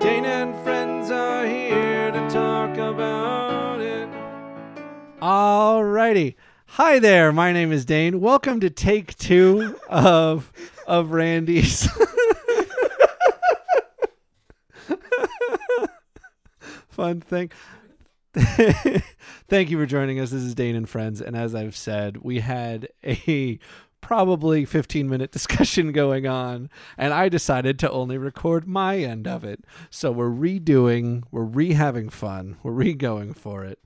Dana and friends are here to talk about it. Alrighty. Hi there. My name is Dane. Welcome to take two of of Randy's. Fun thing. Thank you for joining us. This is Dane and Friends. And as I've said, we had a probably 15 minute discussion going on, and I decided to only record my end of it. So we're redoing, we're re having fun, we're re going for it.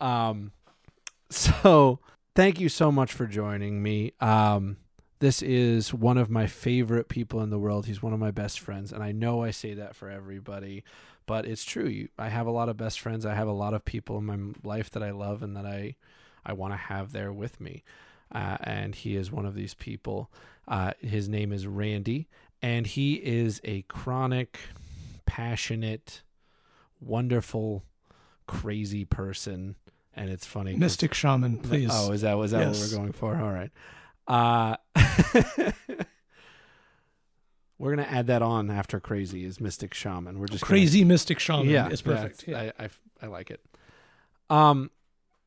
Um, so thank you so much for joining me. Um, this is one of my favorite people in the world. He's one of my best friends, and I know I say that for everybody, but it's true. You, I have a lot of best friends. I have a lot of people in my life that I love and that I, I want to have there with me uh, and he is one of these people. Uh, his name is Randy, and he is a chronic, passionate, wonderful, crazy person. And it's funny, Mystic shaman, please. Oh, is that was that what we're going for? All right. Uh, we're gonna add that on after crazy is mystic shaman. We're just gonna- Crazy mystic shaman yeah, is perfect. yeah, Yeah. I, I I like it. Um,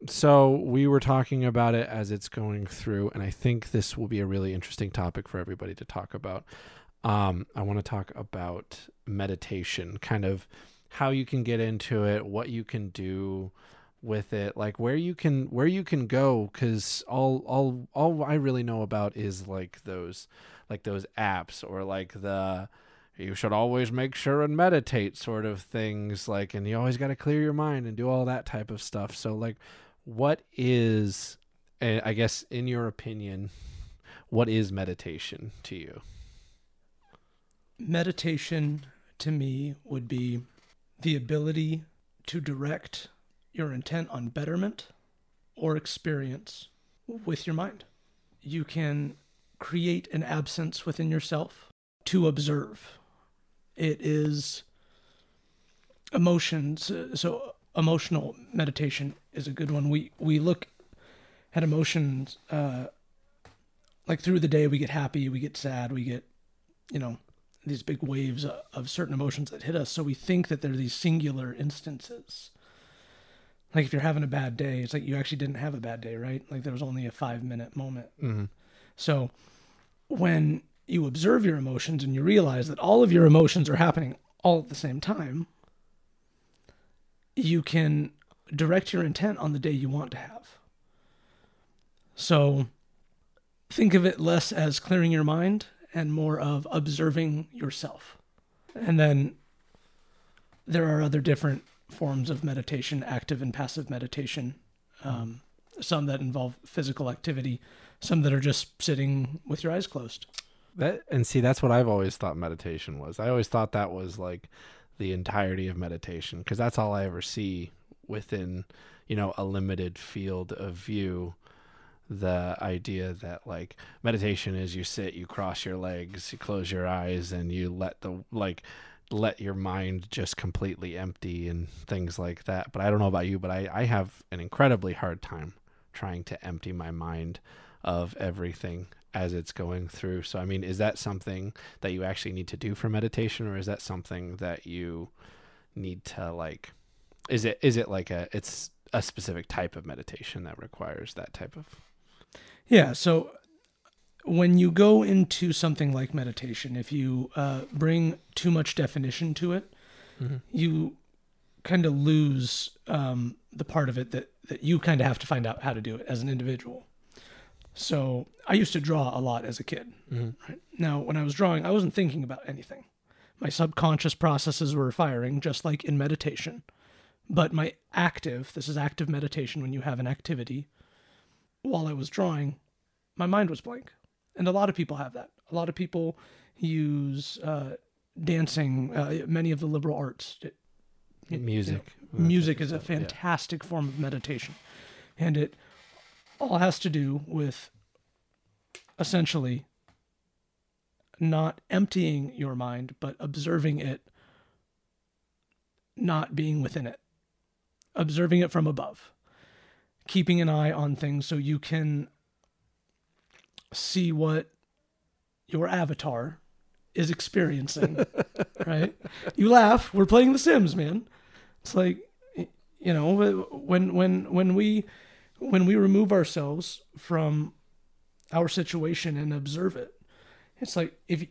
so we were talking about it as it's going through, and I think this will be a really interesting topic for everybody to talk about. Um, I want to talk about meditation, kind of how you can get into it, what you can do with it, like where you can where you can go, because all all all I really know about is like those like those apps or like the you should always make sure and meditate sort of things like and you always got to clear your mind and do all that type of stuff so like what is eh, i guess in your opinion what is meditation to you Meditation to me would be the ability to direct your intent on betterment or experience with your mind. You can create an absence within yourself to observe. It is emotions. uh, So emotional meditation is a good one. We we look at emotions uh, like through the day. We get happy, we get sad, we get you know these big waves of, certain emotions that hit us. So we think that they're these singular instances. Like if you're having a bad day, it's like you actually didn't have a bad day, right? Like there was only a five minute moment. mm-hmm. So when you observe your emotions and you realize that all of your emotions are happening all at the same time, you can direct your intent on the day you want to have. So think of it less as clearing your mind and more of observing yourself. And then there are other different forms of meditation, active and passive meditation. Um, some that involve physical activity, some that are just sitting with your eyes closed. that and see that's what i've always thought meditation was i always thought that was like the entirety of meditation because that's all i ever see within you know a limited field of view. The idea that like meditation is you sit you cross your legs you close your eyes and you let the like let your mind just completely empty and things like that. But i don't know about you but i i have an incredibly hard time trying to empty my mind of everything as it's going through so i mean is that something that you actually need to do for meditation or is that something that you need to like is it is it like a it's a specific type of meditation that requires that type of Yeah. So when you go into something like meditation, if you uh, bring too much definition to it, you kind of lose um, the part of it that, that you kind of have to find out how to do it as an individual. So I used to draw a lot as a kid. Right? Now, when I was drawing, I wasn't thinking about anything. My subconscious processes were firing, just like in meditation. But my active, this is active meditation when you have an activity, while I was drawing, my mind was blank. And a lot of people have that. A lot of people use uh, dancing, uh, many of the liberal arts. It- it- music you know, music is a Yeah. fantastic form of meditation. And it all has to do with essentially not emptying your mind, but observing it, not being within it, observing it from above, keeping an eye on things so you can see what your avatar is experiencing, right? You laugh. We're playing The Sims, man. It's like, you know, when when when we when we remove ourselves from our situation and observe it, it's like if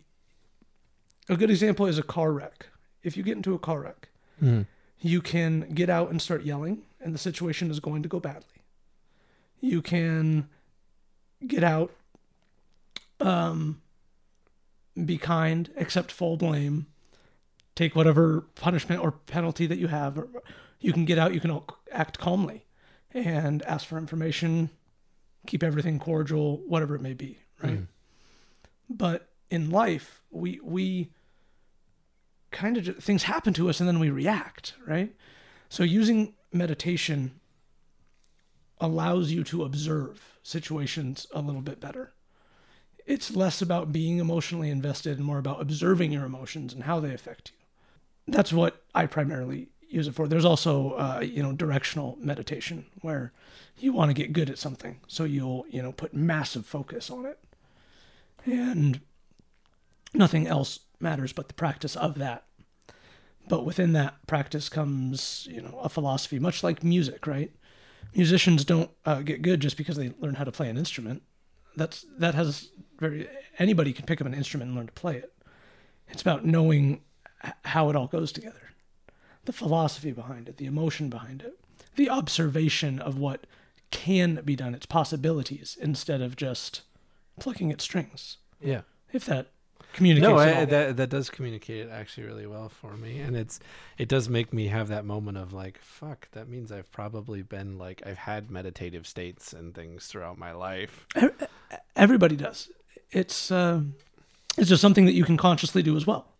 a good example is a car wreck. If you get into a car wreck, Mhm. you can get out and start yelling, and the situation is going to go badly. You can get out, um, be kind, accept full blame, take whatever punishment or penalty that you have. Or you can get out. You can act calmly and ask for information, keep everything cordial, whatever it may be, right? Mm. But in life, we we kind of just, things happen to us and then we react, right? So using meditation allows you to observe situations a little bit better. It's less about being emotionally invested and more about observing your emotions and how they affect you. That's what I primarily use it for. There's also, uh, you know, directional meditation where you want to get good at something, so you'll, you know, put massive focus on it, and nothing else matters but the practice of that. But within that practice comes, you know, a philosophy, much like music, right? Musicians don't uh, get good just because they learn how to play an instrument. That's that has very anybody can pick up an instrument and learn to play it. It's about knowing how it all goes together, the philosophy behind it, the emotion behind it, the observation of what can be done, its possibilities, instead of just plucking at strings. Yeah. If that communicates. No, I, that that does communicate it actually really well for me, and it's it does make me have that moment of like, fuck, that means I've probably been like I've had meditative states and things throughout my life. Everybody does. It's uh, it's just something that you can consciously do as well.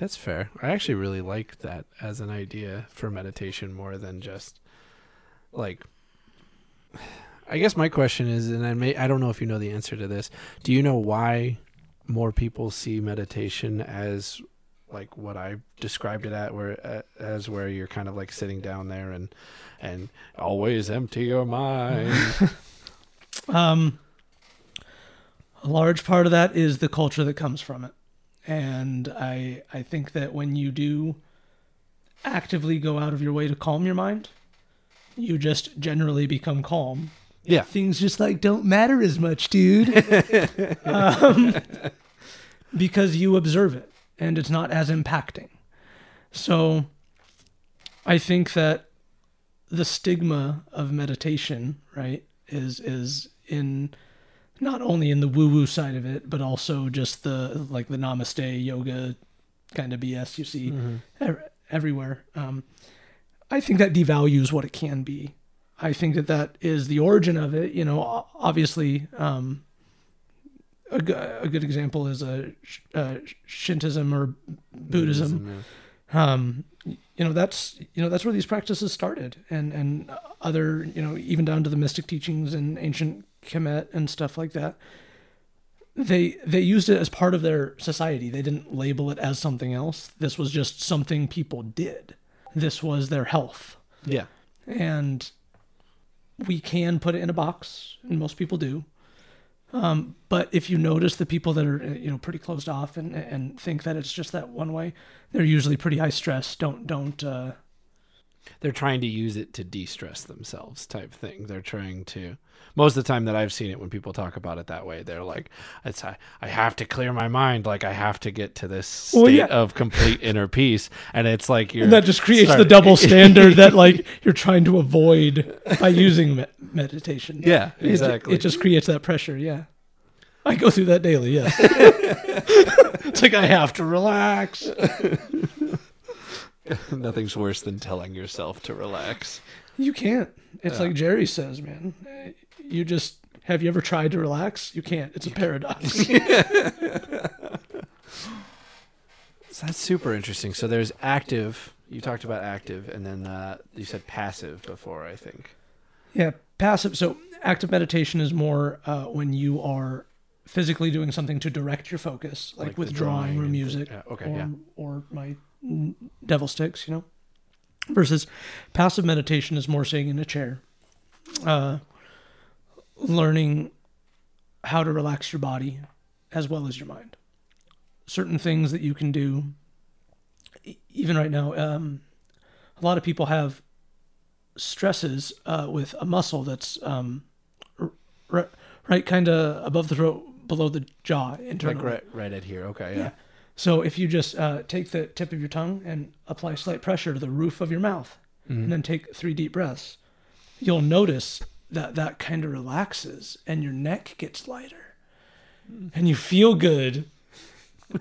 That's fair. I actually really like that as an idea for meditation more than just like. I guess my question is, and I may I don't know if you know the answer to this. Do you know why more people see meditation as like what I described it at, where uh, as where you're kind of like sitting down there and and always empty your mind. Um, a large part of that is the culture that comes from it, and I I think that when you do actively go out of your way to calm your mind, you just generally become calm. yeah, Things just like don't matter as much, dude, um, because you observe it and it's not as impacting. So, I think that the stigma of meditation, right, is is in not only in the woo woo side of it, but also just the like the namaste yoga kind of BS you see ev- everywhere. Um, I think that devalues what it can be. I think that that is the origin of it. You know, obviously, um, a, a good example is a, sh- uh, Shintoism or Buddhism um, you know that's you know that's where these practices started and and other you know even down to the mystic teachings and ancient kemet and stuff like that. They they used it as part of their society. They didn't label it as something else. This was just something people did. This was their health. Yeah, and we can put it in a box and most people do um, but if you notice the people that are uh, you know pretty closed off and and think that it's just that one way they're usually pretty high stress. Don't don't uh, they're trying to use it to de-stress themselves type thing. They're trying to most of the time that i've seen it when people talk about it that way they're like it's i, I have to clear my mind. Like i have to get to this state Well, yeah. of complete inner peace. And it's like you're and that just creates the double standard that like you're trying to avoid by using me- meditation. Yeah It exactly. it, just creates that pressure yeah. I go through that daily yeah. It's like i have to relax nothing's worse than telling yourself to relax You can't. It's Yeah. like Jerry says, man. You just have you ever tried to relax? You can't. It's a paradox. so that's super interesting so there's active you talked about active and then uh, you said passive before i think yeah, passive. So active meditation is more uh, when you are physically doing something to direct your focus, like, Like with drawing or drawing music, yeah, okay, or, yeah. or my devil sticks, you know. Versus passive meditation is more sitting in a chair, uh, learning how to relax your body as well as your mind. certain things that you can do. Even right now, um, a lot of people have stresses uh, with a muscle that's um, r- r- right kind of above the throat, below the jaw. Like right, right at here. Okay, yeah. Yeah. So if you just uh, take the tip of your tongue and apply slight pressure to the roof of your mouth, Mm-hmm. and then take three deep breaths, you'll notice that that kind of relaxes and your neck gets lighter, and you feel good,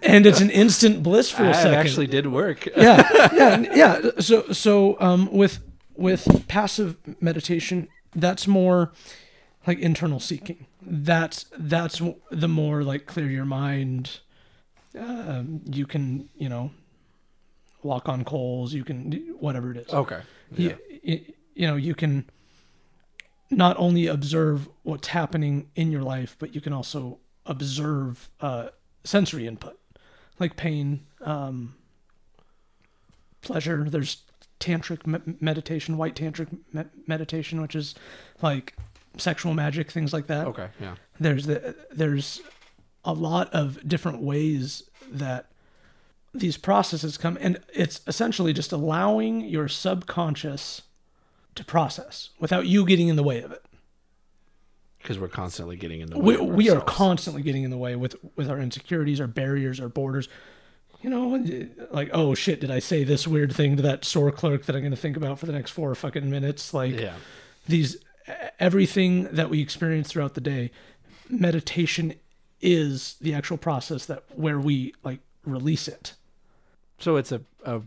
and it's an instant bliss for a That second. actually did work. yeah, yeah, yeah. So so um, with with passive meditation, that's more like internal seeking. That's that's the more like clear your mind. Um, you can you know walk on coals. You can whatever it is. Okay. Yeah. You, you, you know you can not only observe what's happening in your life, but you can also observe uh, sensory input like pain, um, pleasure. There's tantric me- meditation, white tantric me- meditation, which is like sexual magic, things like that. Okay. Yeah. There's the, there's a lot of different ways that these processes come, and it's essentially just allowing your subconscious to process without you getting in the way of it. Because we're constantly getting in the way. we, we are constantly getting in the way with with our insecurities our barriers our borders you know uh, like oh shit did i say this weird thing to that store clerk that i'm going to think about for the next four fucking minutes like Yeah. these everything that we experience throughout the day meditation is the actual process that where we like release it So it's a, a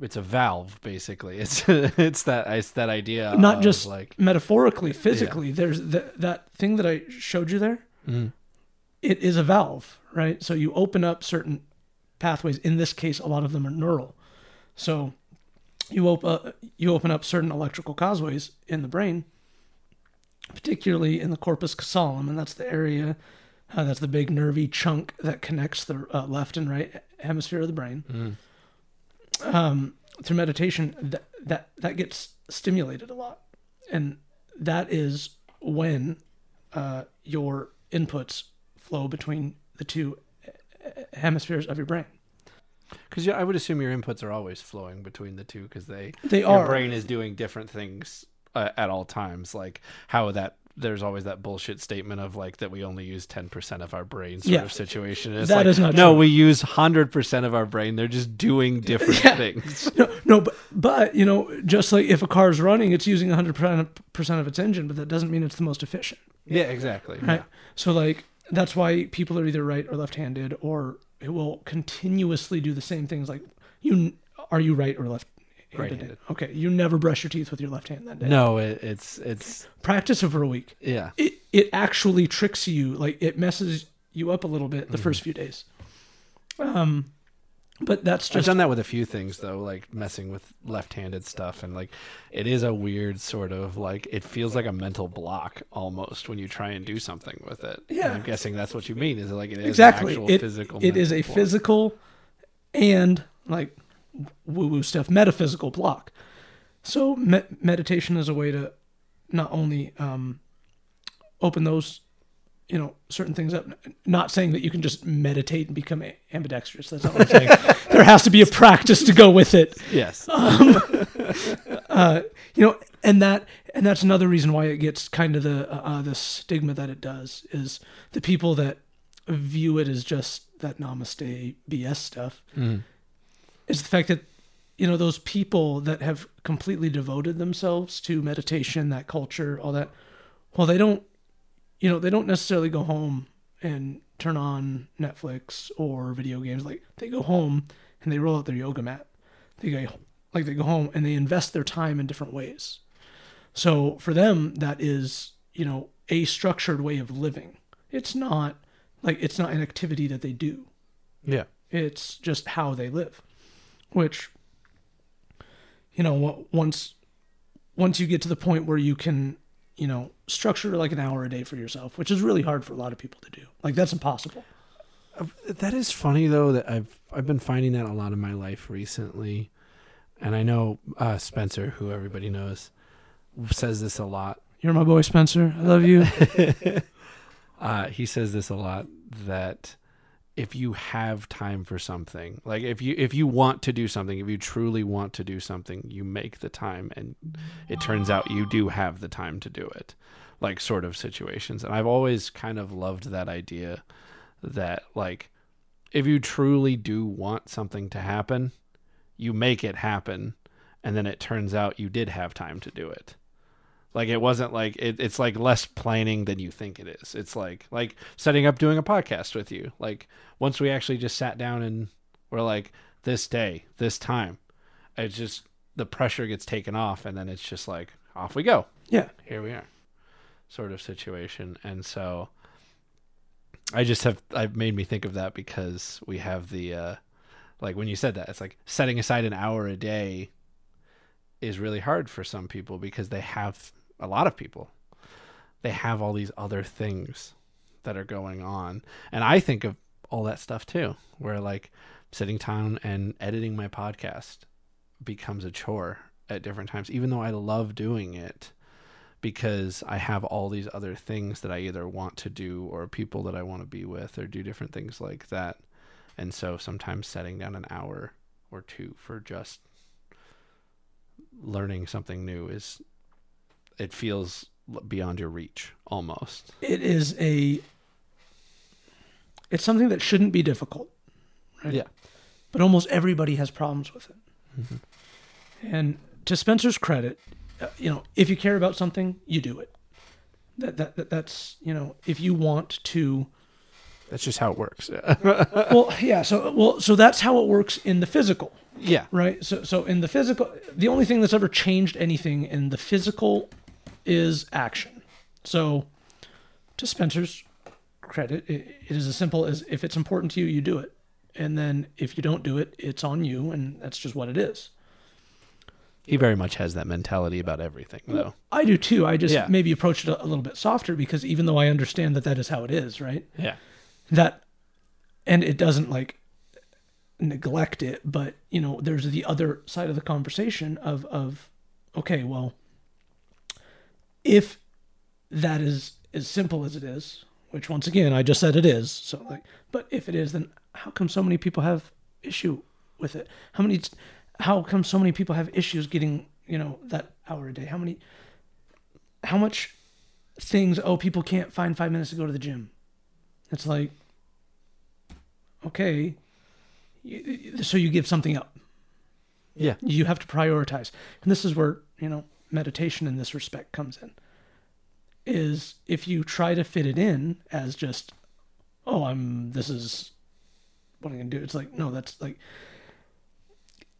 it's a valve basically. It's it's that it's that idea. not just like metaphorically physically there's th- that thing that i showed you there Mhm. it is a valve right so you open up certain pathways in this case a lot of them are neural so you open uh, you open up certain electrical causeways in the brain particularly in the corpus callosum and that's the area uh, that's the big nervy chunk that connects the uh, left and right hemisphere of the brain Mm. um, through meditation that, that that gets stimulated a lot and that is when uh, your inputs flow between the two uh, hemispheres of your brain Because yeah, I would assume your inputs are always flowing between the two because they they your are brain is doing different things uh, at all times. Like how that there's always that bullshit statement of like that we only use ten percent of our brain sort Yeah. of situation. It's That like, is not no, true. we use hundred percent of our brain. They're just doing different Yeah. things. no, no but, but you know just like if a car is running it's using 100% of its engine but that doesn't mean it's the most efficient Yeah, exactly. right so like that's why people are either right or left-handed or it will continuously do the same things like you are you right or left handed Right-handed. okay you never brush your teeth with your left hand that day No, it, it's it's practice it for a week yeah. it it actually tricks you like it messes you up a little bit Mm-hmm. the first few days um but that's I've done that with a few things though, like messing with left-handed stuff, and like it is a weird sort of like it feels like a mental block almost when you try and do something with it. And Yeah. I'm guessing that's what you mean. Is it like it is exactly an actual it, physical? it is a physical and like woo woo stuff metaphysical block so me- meditation is a way to not only um open those you know certain things up not saying that you can just meditate and become ambidextrous that's not what i'm saying there has to be a practice to go with it Yes. uh, you know, and that and that's another reason why it gets kind of the uh, uh, the stigma that it does is the people that view it as just that namaste BS stuff Mhm. Is the fact that you know those people that have completely devoted themselves to meditation, that culture, all that. Well, they don't, you know, they don't necessarily go home and turn on Netflix or video games. Like they go home and they roll out their yoga mat. They go like they go home and they invest their time in different ways. So for them, that is you know a structured way of living. It's not like it's not an activity that they do. Yeah. It's just how they live, which, you know, once once you get to the point where you can, you know, structure like an hour a day for yourself, which is really hard for a lot of people to do. Like that's impossible. That is funny though that I've I've been finding that a lot in my life recently, and I know uh, Spencer, who everybody knows, says this a lot. You're my boy, Spencer. I love you. uh, he says this a lot that if you have time for something like if you if you want to do something if you truly want to do something you make the time and it turns out you do have the time to do it like sort of situations. And i've always kind of loved that idea that like if you truly do want something to happen you make it happen and then it turns out you did have time to do it like it wasn't like it, it's like less planning than you think it is. It's like like setting up doing a podcast with you. Like once we actually just sat down and we're like this day, this time, it's just the pressure gets taken off and then it's just like off we go. Yeah. Here we are. Sort of situation. And so I just have I've made me think of that because we have the uh like when you said that, it's like setting aside an hour a day is really hard for some people because they have a lot of people they have all these other things that are going on. And i think of all that stuff too where like sitting down and editing my podcast becomes a chore at different times even though i love doing it because i have all these other things that i either want to do or people that i want to be with or do different things like that. And so sometimes setting down an hour or two for just learning something new is it feels beyond your reach almost. It is a it's something that shouldn't be difficult. Right? Yeah. But almost everybody has problems with it. And to Spencer's credit, uh, you know, if you care about something, you do it. That, that, that that's, you know, if you want to That's just how it works. well, yeah, so well, so that's how it works in the physical, yeah. right? So, so in the physical, the only thing that's ever changed anything in the physical is action. So, to Spencer's credit, it, it is as simple as if it's important to you, you do it, and then if you don't do it, it's on you, and that's just what it is. He very much has that mentality about everything, though. I do too. I just Yeah. maybe approach it a, a little bit softer because even though I understand that that is how it is, right? Yeah. that and it doesn't like neglect it but you know there's the other side of the conversation of of okay well if that is as simple as it is which once again i just said it is so like but if it is then how come so many people have issue with it how many how come so many people have issues getting you know that hour a day how many how much things oh people can't find five minutes to go to the gym it's like, okay, so you give something up. Yeah. You have to prioritize. And this is where, you know, meditation in this respect comes in. Is if you try to fit it in as just, oh, I'm, this is what I'm going to do. It's like, no, that's like,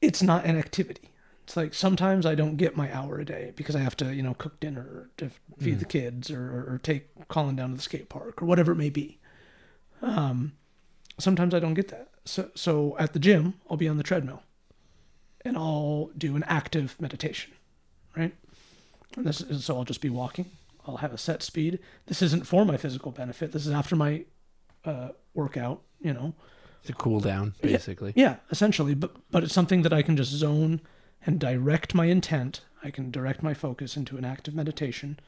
it's not an activity. It's like sometimes I don't get my hour a day because I have to, you know, cook dinner to feed the kids or, or, or take Colin down to the skate park or whatever it may be. Um, sometimes I don't get that. So, so at the gym, I'll be on the treadmill and I'll do an active meditation, right? And this is, so I'll just be walking. I'll have a set speed. This isn't for my physical benefit. This is after my uh, workout, you know. To cool down, basically. Yeah, essentially. But but it's something that I can just zone and direct my intent. I can direct my focus into an active meditation,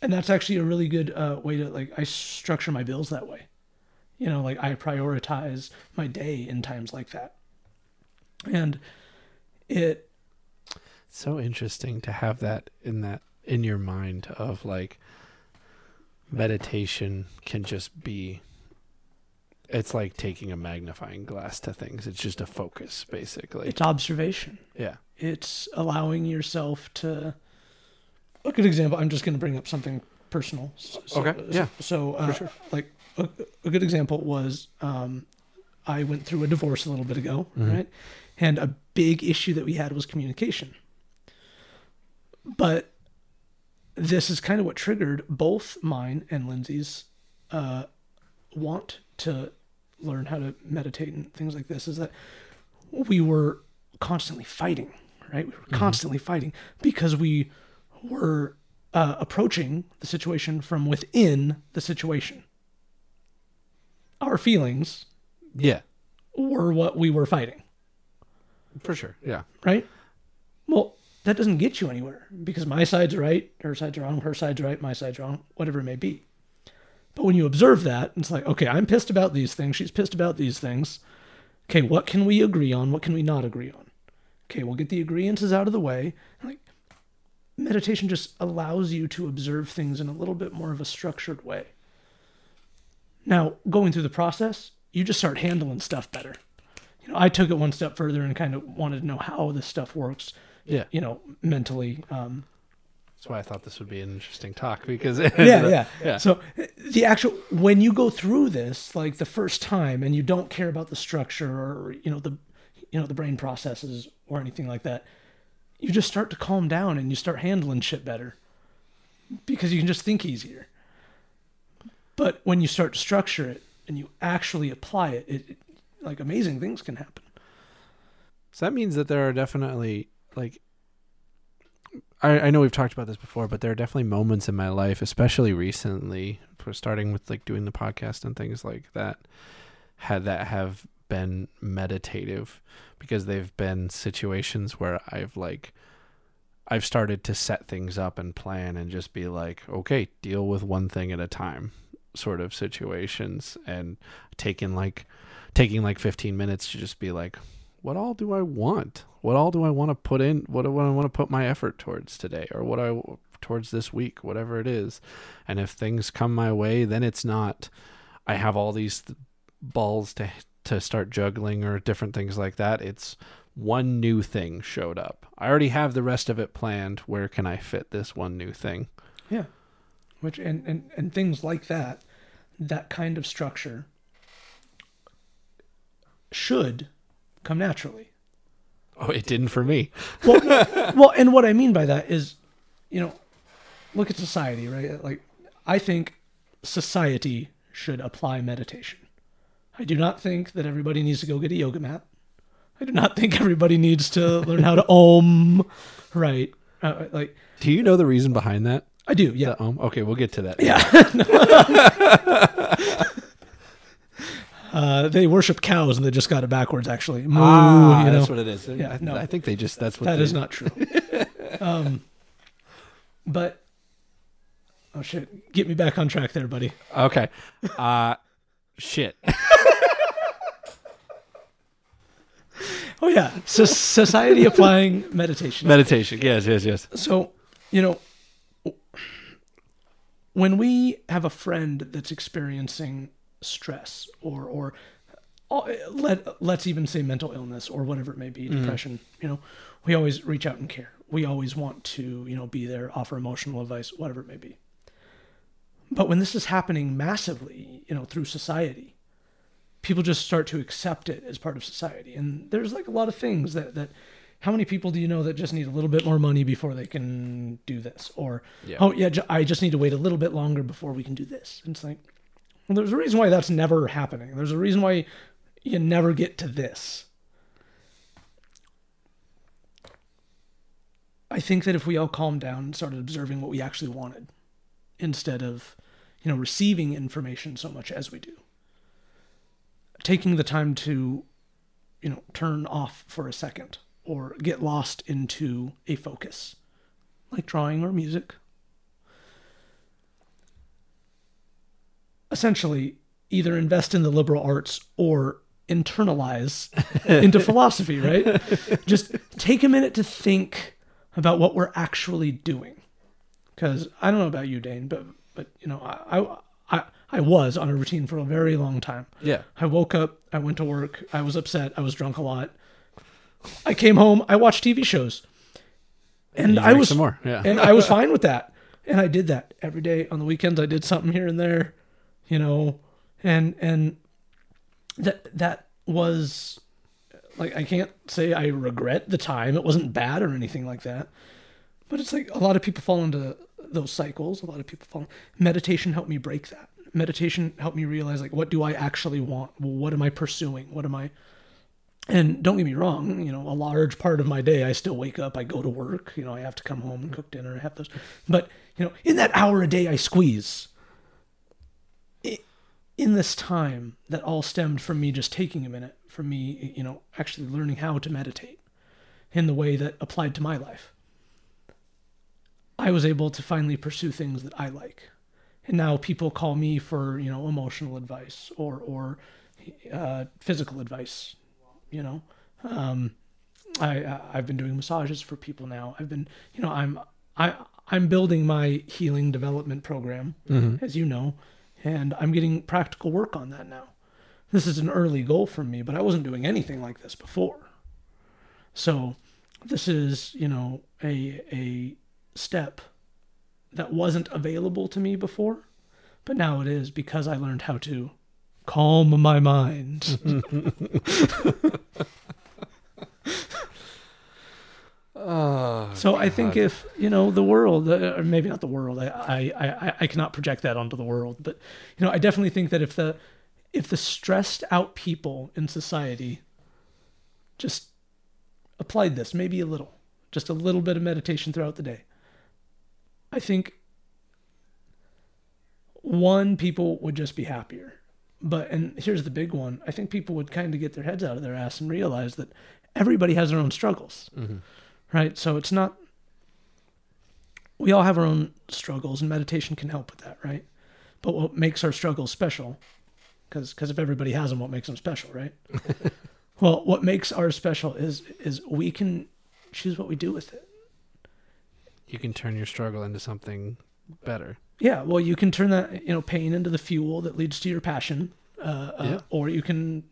and that's actually a really good uh, way to like. I structure my bills that way. You know, like I prioritize my day in times like that, and it so interesting to have that in that in your mind of like meditation can just be it's like taking a magnifying glass to things it's just a focus basically it's observation. yeah It's allowing yourself to. A good example. I'm just going to bring up something personal. So, Okay, yeah, So, uh, sure. like a, a good example was um, I went through a divorce a little bit ago, Mhm. right? And a big issue that we had was communication. But this is kind of what triggered both mine and Lindsay's uh, want to learn how to meditate and things like this. Is that we were constantly fighting, right? We were constantly fighting because we were uh, approaching the situation from within the situation. Our feelings yeah were what we were fighting, for sure yeah right? Well, that doesn't get you anywhere because my side's right, her side's wrong, her side's right, my side's wrong, whatever it may be. But when you observe that, it's like, okay, I'm pissed about these things. She's pissed about these things. Okay, what can we agree on? What can we not agree on? Okay, we'll get the agreeances out of the way. Like meditation just allows you to observe things in a little bit more of a structured way. Now, going through the process, you just start handling stuff better. You know, I took it one step further and kind of wanted to know how this stuff works. Yeah. You know, mentally. Um, That's why I thought this would be an interesting talk because yeah, yeah, yeah. So the actual when you go through this, like the first time, and you don't care about the structure or you know the you know the brain processes or anything like that, you just start to calm down and you start handling shit better because you can just think easier. But when you start to structure it and you actually apply it, it, it like amazing things can happen. So that means that there are definitely like I, I know we've talked about this before, but there are definitely moments in my life, especially recently, for starting with like doing the podcast and things like that, had that have been meditative because they've been situations where I've like I've started to set things up and plan and just be like, okay, deal with one thing at a time sort of situations and taking like taking like 15 minutes to just be like what all do I want? What all do I want to put in? What do I want to put my effort towards today or what I towards this week, whatever it is. And if things come my way, then it's not I have all these th- balls to to start juggling or different things like that. It's one new thing showed up. I already have the rest of it planned. Where can I fit this one new thing? Yeah. Which and, and, and things like that, that kind of structure should come naturally. Oh, it didn't for me. Well, well, and what I mean by that is, you know, look at society, right? Like, I think society should apply meditation. I do not think that everybody needs to go get a yoga mat. I do not think everybody needs to learn how to om, right? Uh, like, Do you know the reason behind that? I do, yeah. The, um, okay, we'll get to that. Yeah. uh, they worship cows and they just got it backwards, actually. Moo, Ah, you know. that's what it is. Yeah, I, no. I think they just that's what That they, is not true. um, but oh shit, get me back on track there, buddy. Okay. Uh shit. Oh yeah, so society applying meditation. Meditation. Yes, yes, yes. So you know, when we have a friend that's experiencing stress or or uh, let let's even say mental illness or whatever it may be, depression. You know, we always reach out and care. We always want to you know be there, offer emotional advice, whatever it may be. But when this is happening massively, you know, through society, people just start to accept it as part of society. And there's like a lot of things that that how many people do you know that just need a little bit more money before they can do this? Or Yeah. oh yeah, I just need to wait a little bit longer before we can do this. And it's like well, there's a reason why that's never happening. There's a reason why you never get to this. I think that if we all calmed down and started observing what we actually wanted instead of, you know, receiving information so much as we do, taking the time to, you know, turn off for a second or get lost into a focus, like drawing or music. Essentially, either invest in the liberal arts or internalize into philosophy, right? Just take a minute to think about what we're actually doing. Because I don't know about you, Dane, but but you know, I, I I was on a routine for a very long time. Yeah. I woke up, I went to work, I was upset, I was drunk a lot. I came home, I watched TV shows. And You I was. Yeah. and I was fine with that. And I did that every day on the weekends. I did something here and there, you know, and and that that was like I can't say I regret the time. It wasn't bad or anything like that. But it's like a lot of people fall into those cycles. A lot of people fall. Meditation helped me break that. Meditation helped me realize like what do I actually want? What am I pursuing? What am I and don't get me wrong, you know, a large part of my day, I still wake up, I go to work, you know, I have to come home and cook dinner, I have those. But, you know, in that hour a day I squeeze, in this time, that all stemmed from me just taking a minute, from me, you know, actually learning how to meditate in the way that applied to my life. I was able to finally pursue things that I like. and now people call me for you know emotional advice or or uh, physical advice. You know, um, I I've been doing massages for people now. I've been you know I'm I I'm building my healing development program, Mm-hmm. as you know, and I'm getting practical work on that now. This is an early goal for me, but I wasn't doing anything like this before. So this is, you know, a a step that wasn't available to me before, but now it is because I learned how to calm my mind. Oh, So I think if you know the world, uh, or maybe not the world, I, I I I cannot project that onto the world, but you know I definitely think that if the if the stressed out people in society just applied this, maybe a little, just a little bit of meditation throughout the day, I think one people would just be happier. But and here's the big one: I think people would kind of get their heads out of their ass and realize that everybody has their own struggles right? So it's not. We all have our own struggles, and meditation can help with that, right? But what makes our struggles special, because if everybody has them, what makes them special, right? well, what makes ours special is is we can choose what we do with it. you can turn your struggle into something better. Yeah, well, you can turn that you know pain into the fuel that leads to your passion, uh, uh, Yeah. or you can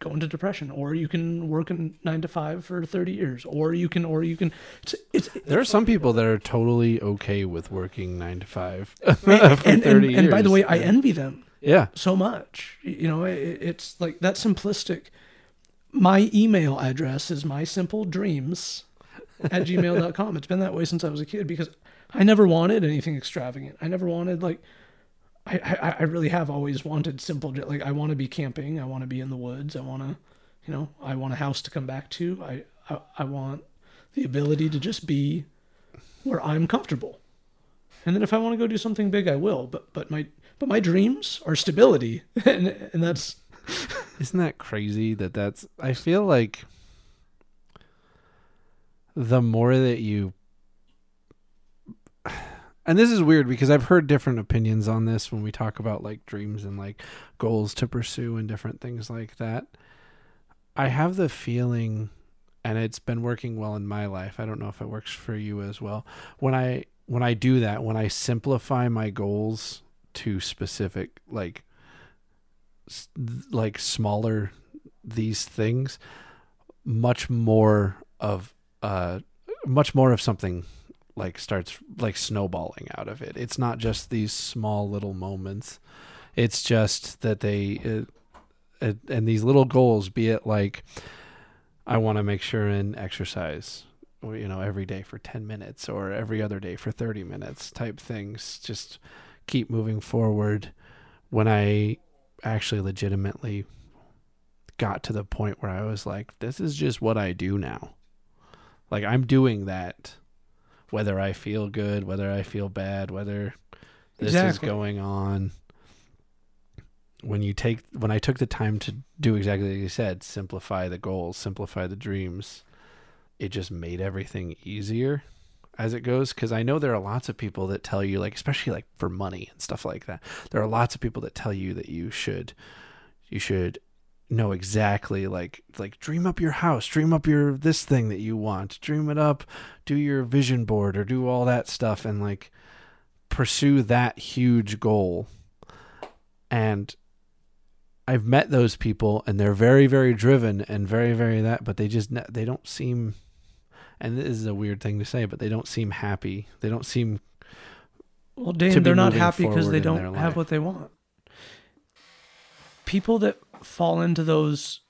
go into depression, or you can work in nine to five for thirty years, or you can, or you can. It's, it's There are some people that are totally okay with working nine to five for and, and, thirty and by the years. way, I envy them. yeah, so much. You know, it, it's like that simplistic. My email address is my simple dreams at gmail.com. It's been that way since I was a kid because I never wanted anything extravagant. I never wanted like, I, I, really have always wanted simple, like I want to be camping. I want to be in the woods. I want to, you know, I want a house to come back to. I, I, I want the ability to just be where I'm comfortable. And then if I want to go do something big, I will. But, but my, but my dreams are stability. and, and that's, Isn't that crazy that that's I feel like the more that you and this is weird because I've heard different opinions on this when we talk about like dreams and like goals to pursue and different things like that. I have the feeling and it's been working well in my life. I don't know if it works for you as well. When I when I do that, when I simplify my goals to specific like like smaller these things much more of uh much more of something like starts like snowballing out of it. It's not just these small little moments. It's just that they and these little goals be it like i want to make sure and exercise you know every day for 10 minutes or every other day for 30 minutes type things. Just keep moving forward. When i actually legitimately got to the point where I was like, this is just what I do now. Like I'm doing that whether I feel good, whether I feel bad, whether this is going on. When you take when I took the time to do exactly like you said, simplify the goals, simplify the dreams, it just made everything easier as it goes because I know there are lots of people that tell you like especially like for money and stuff like that. There are lots of people that tell you that you should you should know exactly like like dream up your house, dream up your this thing that you want, dream it up, do your vision board or do all that stuff and like pursue that huge goal. And I've met those people and they're very very driven and very very that but they just ne- they don't seem and this is a weird thing to say but they don't seem happy. They don't seem well, Dan, they're not happy because they don't have what they want. People that fall into those,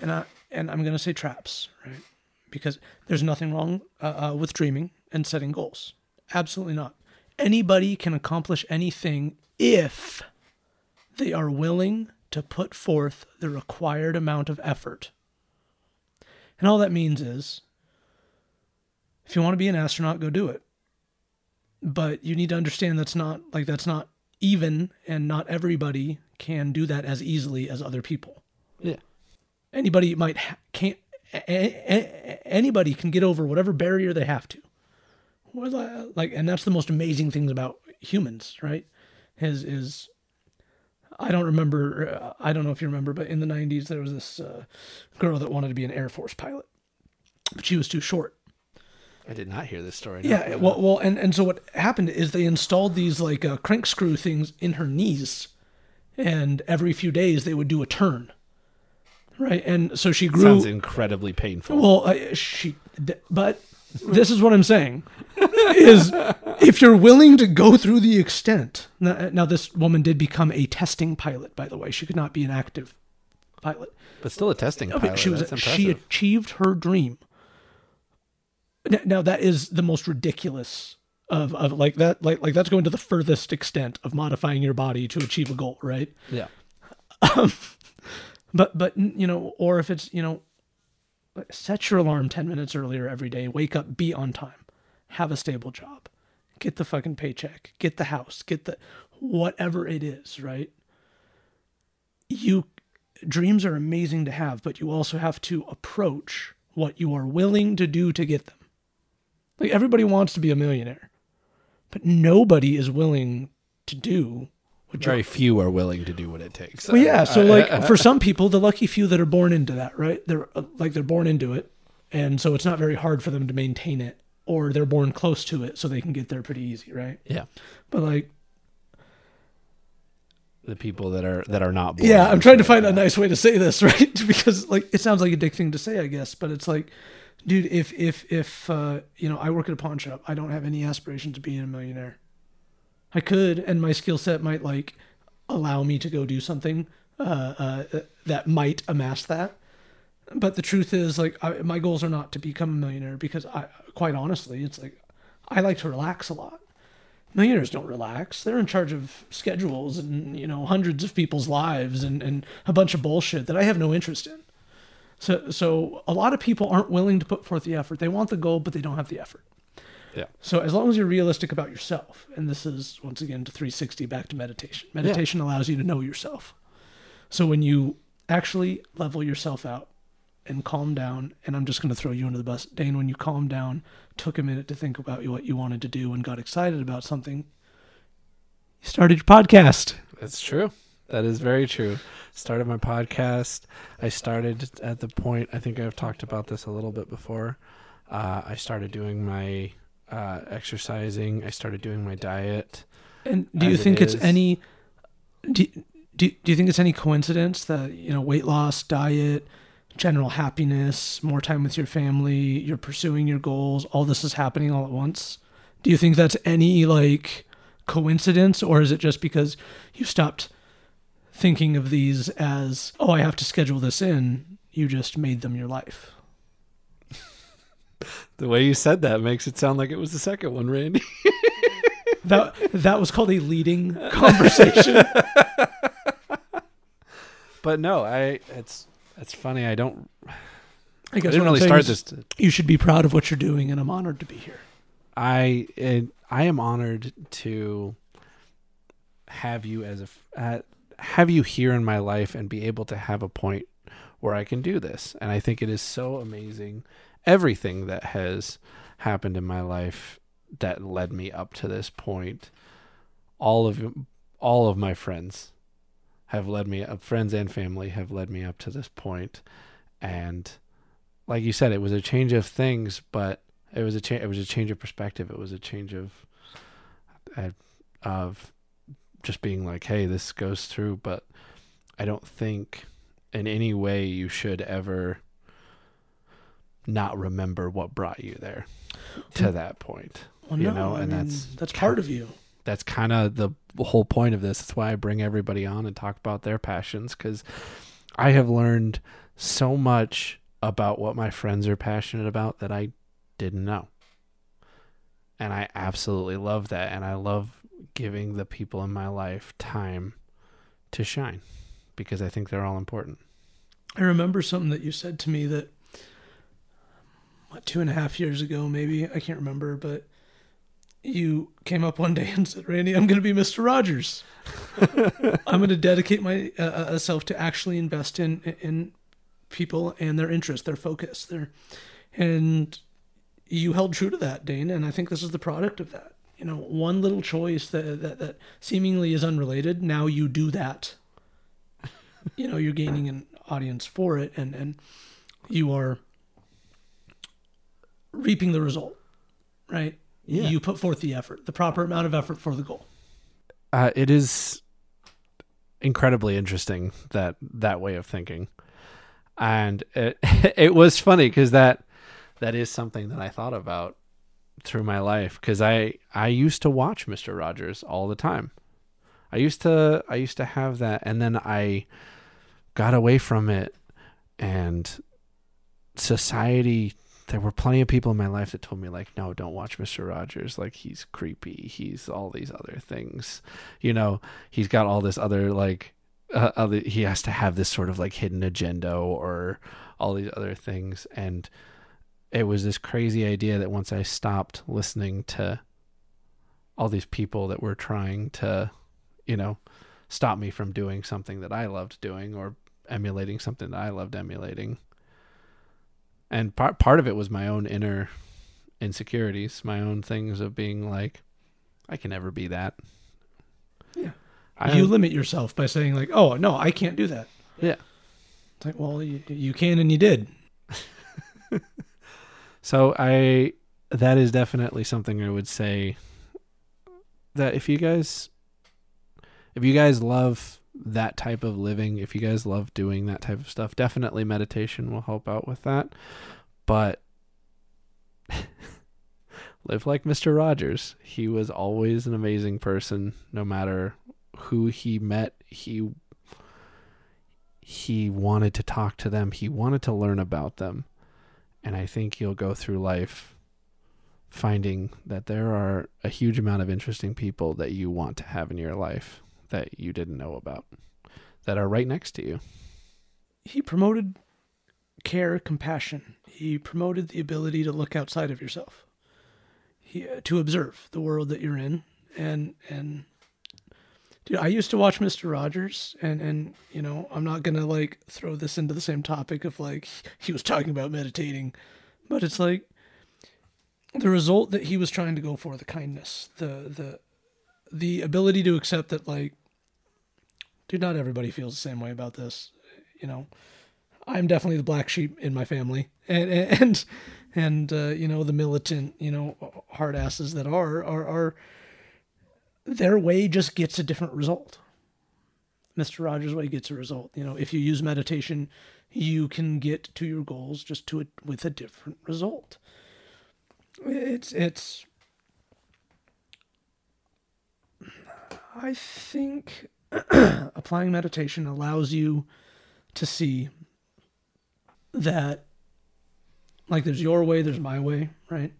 and I and I'm gonna say traps, right? Because there's nothing wrong uh, uh, with dreaming and setting goals. Absolutely not. Anybody can accomplish anything if they are willing to put forth the required amount of effort. And all that means is if you want to be an astronaut, go do it. But you need to understand that's not like that's not even and not everybody can do that as easily as other people. yeah. Anybody might ha- can't a- a- anybody can get over whatever barrier they have to. Like and that's the most amazing things about humans, right? his is I don't remember. Uh, I don't know if you remember, but in the '90s there was this uh, girl that wanted to be an Air Force pilot, but she was too short. I did not hear this story. Yeah, well, well, and and so what happened is they installed these like uh, crank screw things in her knees, and every few days they would do a turn, right? And so she grew. sounds incredibly painful. Well, uh, she, but this is what I'm saying is if you're willing to go through the extent. Now, now, this woman did become a testing pilot, by the way. She could not be an active pilot. but still a testing No, pilot. she was That's she impressive. achieved her dream. N- Now that is the most ridiculous of, of like that like like that's going to the furthest extent of modifying your body to achieve a goal, right? yeah. Um, but but you know, or if it's you know, set your alarm ten minutes earlier every day. Wake up, be on time, have a stable job, get the fucking paycheck, get the house, get the whatever it is, right? You dreams are amazing to have, but you also have to approach what you are willing to do to get them. Like everybody wants to be a millionaire, but nobody is willing to do what you're Very few are willing to do what it takes. well, yeah. So, like, for some people, the lucky few that are born into that, right? They're uh, like they're born into it, and so it's not very hard for them to maintain it, or they're born close to it, so they can get there pretty easy, right? yeah. But like, The people that are that are not. Born yeah, I'm trying to find yeah. a nice way to say this, right? because like it sounds like a dick thing to say, I guess, but it's like, dude, if if if uh, you know, I work at a pawn shop, I don't have any aspirations of being a millionaire. I could, and my skill set might like allow me to go do something uh, uh, that might amass that. But the truth is, like, I, my goals are not to become a millionaire because I, quite honestly, it's like I like to relax a lot. Millionaires don't relax. They're in charge of schedules and you know hundreds of people's lives and, and a bunch of bullshit that I have no interest in. So so a lot of people aren't willing to put forth the effort. They want the goal, but they don't have the effort. Yeah. So as long as you're realistic about yourself, and this is once again to 360 back to meditation. Meditation allows you to know yourself. So when you actually level yourself out and calm down, and I'm just going to throw you under the bus, Dane. When you calm down, took a minute to think about what you wanted to do, and got excited about something, you started your podcast. That's true. That is very true. Started my podcast. I started at the point. I think I've talked about this a little bit before. Uh, I started doing my uh, exercising. I started doing my diet. And do you As it think it's any do, do, do you think it's any coincidence that you know weight loss, diet, general happiness, more time with your family, you're pursuing your goals, all this is happening all at once? Do you think that's any like coincidence or is it just because you stopped thinking of these as oh I have to schedule this in, you just made them your life? The way you said that makes it sound like it was the second one, Randy. That that was called a leading conversation. But no, I. It's it's funny. I don't. I guess I didn't really start this. To, You should be proud of what you're doing, and I'm honored to be here. I it, I am honored to have you as a uh, have you here in my life and be able to have a point where I can do this. And I think it is so amazing everything that has happened in my life that led me up to this point. All of all of my friends have led me up friends and family have led me up to this point and like you said it was a change of things but it was a change. It was a change of perspective. It was a change of, uh, of, just being like, "Hey, this goes through," but I don't think in any way you should ever not remember what brought you there to that point. Well, You no, know, I and mean, that's that's part of you. That's kind of the whole point of this. That's why I bring everybody on and talk about their passions because I have learned so much about what my friends are passionate about that I didn't know. And I absolutely love that. And I love giving the people in my life time to shine because I think they're all important. I remember something that you said to me that what two and a half years ago, maybe I can't remember, but you came up one day and said, "Randy, I'm going to be Mr. Rogers. I'm going to dedicate myself uh, uh, to actually invest in in people and their interest, their focus, their." And you held true to that, Dane, and I think this is the product of that. You know, one little choice that, that, that seemingly is unrelated, now you do that. you know, you're gaining an audience for it and, and you are reaping the result, right? Yeah. You put forth the effort, the proper amount of effort for the goal. Uh, it is incredibly interesting that that way of thinking, and it it was funny because that that is something that I thought about through my life because I I used to watch Mister Rogers all the time. I used to I used to have that, and then I got away from it, and society there were plenty of people in my life that told me like no don't watch mr rogers. Like he's creepy. He's all these other things. You know he's got all this other like uh, other he has to have this sort of like hidden agenda or all these other things and it was this crazy idea that once i stopped listening to all these people that were trying to you know stop me from doing something that i loved doing or emulating something that i loved emulating and part part of it was my own inner insecurities, my own things of being like, I can never be that. Yeah. I, you limit yourself by saying like, "Oh no, I can't do that." yeah. It's like, well, you, you can and you did. So I that is definitely something I would say that if you guys if you guys love that type of living, if you guys love doing that type of stuff, definitely meditation will help out with that. But live like Mr. Rogers. He was always an amazing person no matter who he met. He he wanted to talk to them. He wanted to learn about them. And I think you'll go through life finding that there are a huge amount of interesting people that you want to have in your life that you didn't know about that are right next to you. He promoted care, compassion. He promoted the ability to look outside of yourself. He, uh, to observe the world that you're in and and dude, I used to watch Mr. Rogers and and you know, I'm not to like throw this into the same topic of like he was talking about meditating, but it's like the result that he was trying to go for, the kindness, the the the ability to accept that like dude, not everybody feels the same way about this. You know, I'm definitely the black sheep in my family, and and and uh, you know the militant, you know, hard asses that are are are their way just gets a different result. Mr. Rogers' way gets a result. You know, if you use meditation, you can get to your goals just to it with a different result. It's it's. I think applying meditation allows you to see that like there's your way there's my way right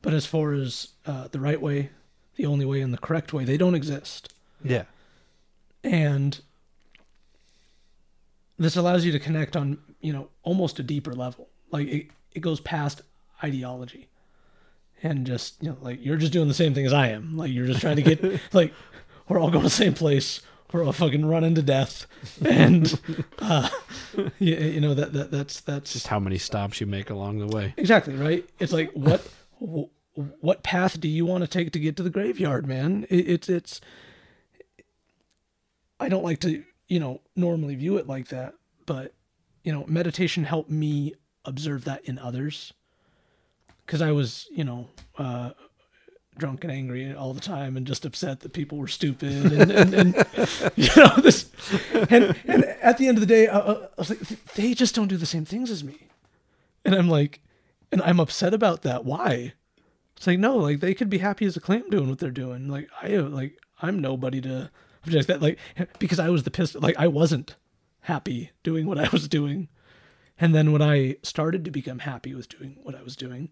but as far as uh, the right way the only way and the correct way. They don't exist. Yeah. and this allows you to connect on you know almost a deeper level. Like it, it goes past ideology and just you know like you're just doing the same thing as i am. Like you're just trying to get like we're all going to the same place. We're all fucking running to death. And uh you, you know that, that that's that's Just how many stops you make along the way. exactly right? It's like what wh- what path do you want to take to get to the graveyard man? It, it's it's i don't like to you know normally view it like that but you know meditation helped me observe that in others. Because i was you know uh drunk and angry all the time and just upset that people were stupid and, and, and you know this and and at the end of the day I, I was like they just don't do the same things as me. And i'm like and i'm upset about that. Why it's like no like they could be happy as a clam doing what they're doing. Like i like i'm nobody to object that like because i was the pissed like i wasn't happy doing what i was doing. And then when i started to become happy with doing what i was doing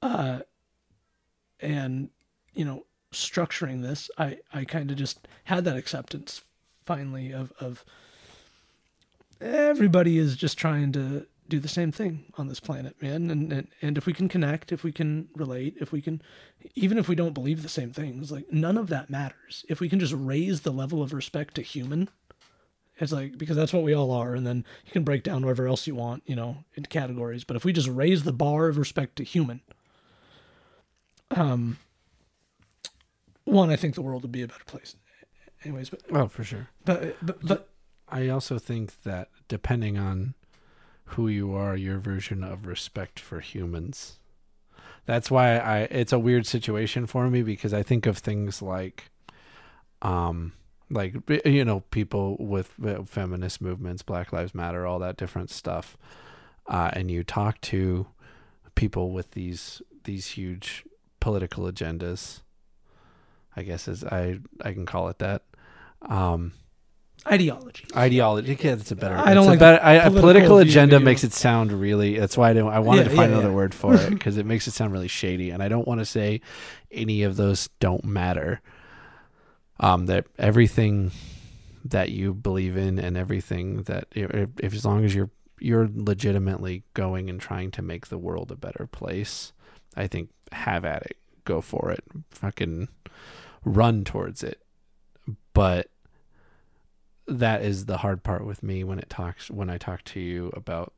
uh and you know structuring this i i kind of just had that acceptance finally of of everybody is just trying to do the same thing on this planet man and and, and if we can connect if we can relate if we can even if we don't believe the same things like none of that matters if we can just raise the level of respect to human it's like because that's what we all are and then you can break down whatever else you want you know into categories but if we just raise the bar of respect to human um one, I think the world would be a better place. Anyways, but Oh, for sure. but but but I also think that depending on who you are, your version of respect for humans. That's why I it's a weird situation for me because I think of things like um like you know people with uh, feminist movements, Black Lives Matter, all that different stuff. Uh, and you talk to people with these these huge political agendas. I guess as I I can call it that. Um ideology. ideology. Yeah, that's a better. I don't like better, I, a political political agenda view. makes it sound really. That's why I don't. I wanted Yeah, to find yeah, another word for it because it makes it sound really shady, and I don't want to say any of those don't matter. Um, that everything that you believe in and everything that if, if as long as you're you're legitimately going and trying to make the world a better place, I think have at it, go for it, fucking run towards it. But that is the hard part with me when it talks when I talk to you about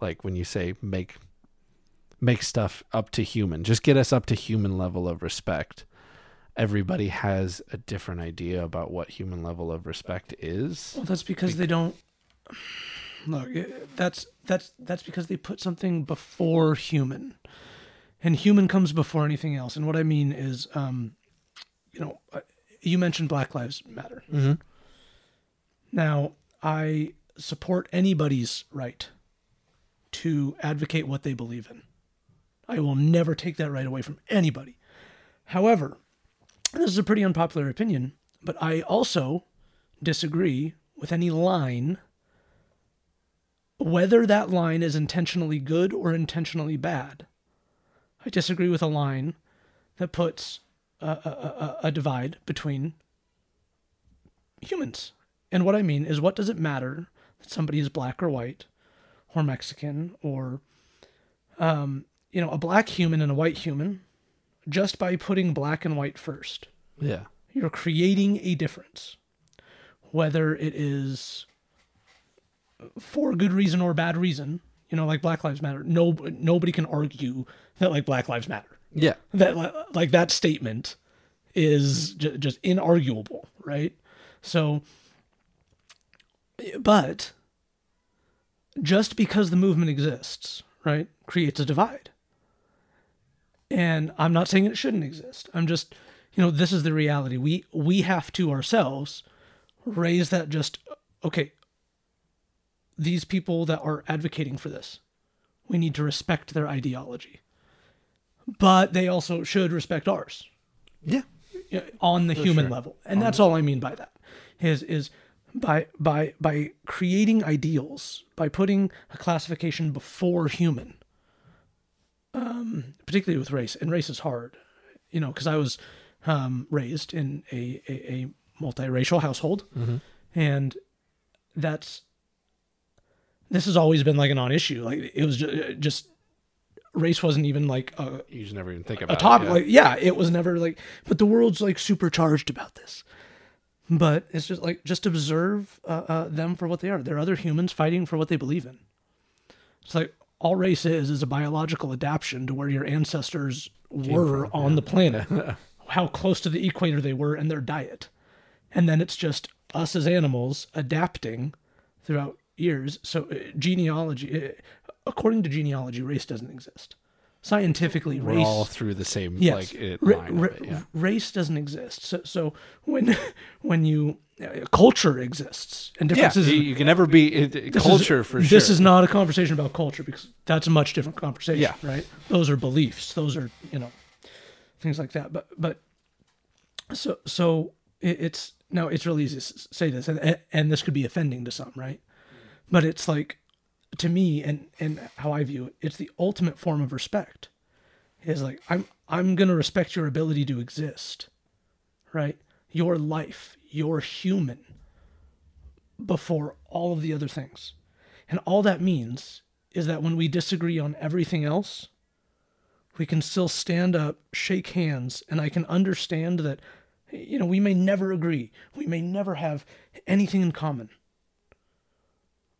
like when you say make make stuff up to human. Just get us up to human level of respect. Everybody has a different idea about what human level of respect is. Well, that's because they don't. Look, that's that's that's because they put something before human, and human comes before anything else. And what I mean is, um, you know, uh, you mentioned Black Lives Matter. Mm-hmm. Now, I support anybody's right to advocate what they believe in. I will never take that right away from anybody. However, this is a pretty unpopular opinion, but I also disagree with any line, whether that line is intentionally good or intentionally bad. I disagree with a line that puts a, a, a, divide between humans. And what I mean is, what does it matter that somebody is black or white, or Mexican, or um, you know, a black human and a white human, just by putting black and white first? Yeah. You're creating a difference, whether it is for good reason or bad reason. You know, like Black Lives Matter. No, nobody can argue that like Black Lives Matter. Yeah. That like that statement is just inarguable, right? So, but just because the movement exists, right, creates a divide. And I'm not saying it shouldn't exist. I'm just, you know, this is the reality. We we have to ourselves raise that just okay. These people that are advocating for this, we need to respect their ideology. But they also should respect ours Yeah. on the human sure. level and that's all i mean by that is is by by by creating ideals by putting a classification before human um particularly with race and race is hard you know because i was um raised in a a, a multiracial household and that's this has always been like a non-issue like it was just, just race wasn't even like a, You just never even think about a topic. it. yeah. Like, yeah, it was never like, but the world's like supercharged about this. But it's just like, just observe uh, uh, them for what they are. They're other humans fighting for what they believe in. It's like all race is is a biological adaptation to where your ancestors were on the planet, how close to the equator they were, and their diet. And then it's just us as animals adapting throughout years. So uh, genealogy, uh, according to genealogy, race doesn't exist. Scientifically, We're race all through the same yes, like it, ra- line ra- it. Yeah. race doesn't exist. So, so when when you uh, culture exists and differences. you, you can never be it, this is- culture for sure. This is not a conversation about culture because that's a much different conversation. Yeah. right. Those are beliefs. Those are you know things like that. But but so so it, it's now it's really easy to say this and- and this could be offending to some, right? But it's like to me and and how I view it, it's the ultimate form of respect. Is like I'm I'm gonna respect your ability to exist, right? Your life, your human, before all of the other things. And all that means is that when we disagree on everything else, we can still stand up, shake hands, and I can understand that, you know, we may never agree. We may never have anything in common.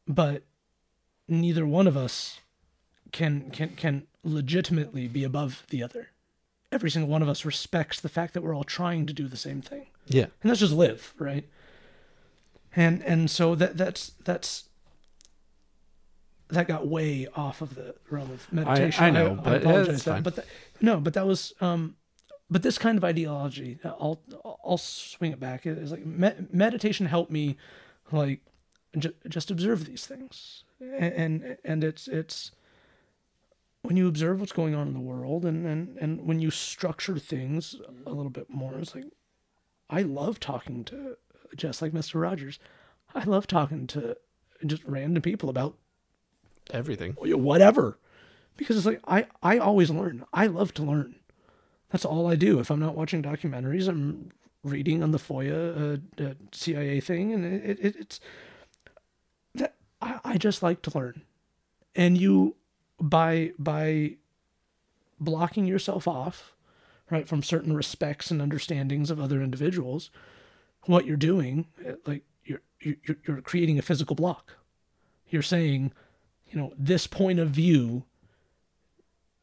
But neither one of us can can can legitimately be above the other. Every single one of us respects the fact that we're all trying to do the same thing. Yeah. and that's just live right? And and so that that's that's that got way off of the realm of meditation I know, but, yeah, it's that, fine. but that, no but that was um but this kind of ideology i'll i'll swing it back. Is like me- meditation helped me like ju- just observe these things and, and and it's it's when you observe what's going on in the world and and and when you structure things a little bit more it's like I love talking to just like Mr. Rogers. I love talking to just random people about Everything. whatever because it's like I I always learn. I love to learn. That's all I do. If I'm not watching documentaries, I'm reading on the FOIA uh, uh, CIA thing, and it, it, it's I, I just like to learn. And you by by blocking yourself off, right, from certain respects and understandings of other individuals, what you're doing, uh, like you're you're you're creating a physical block. You're saying, you know, this point of view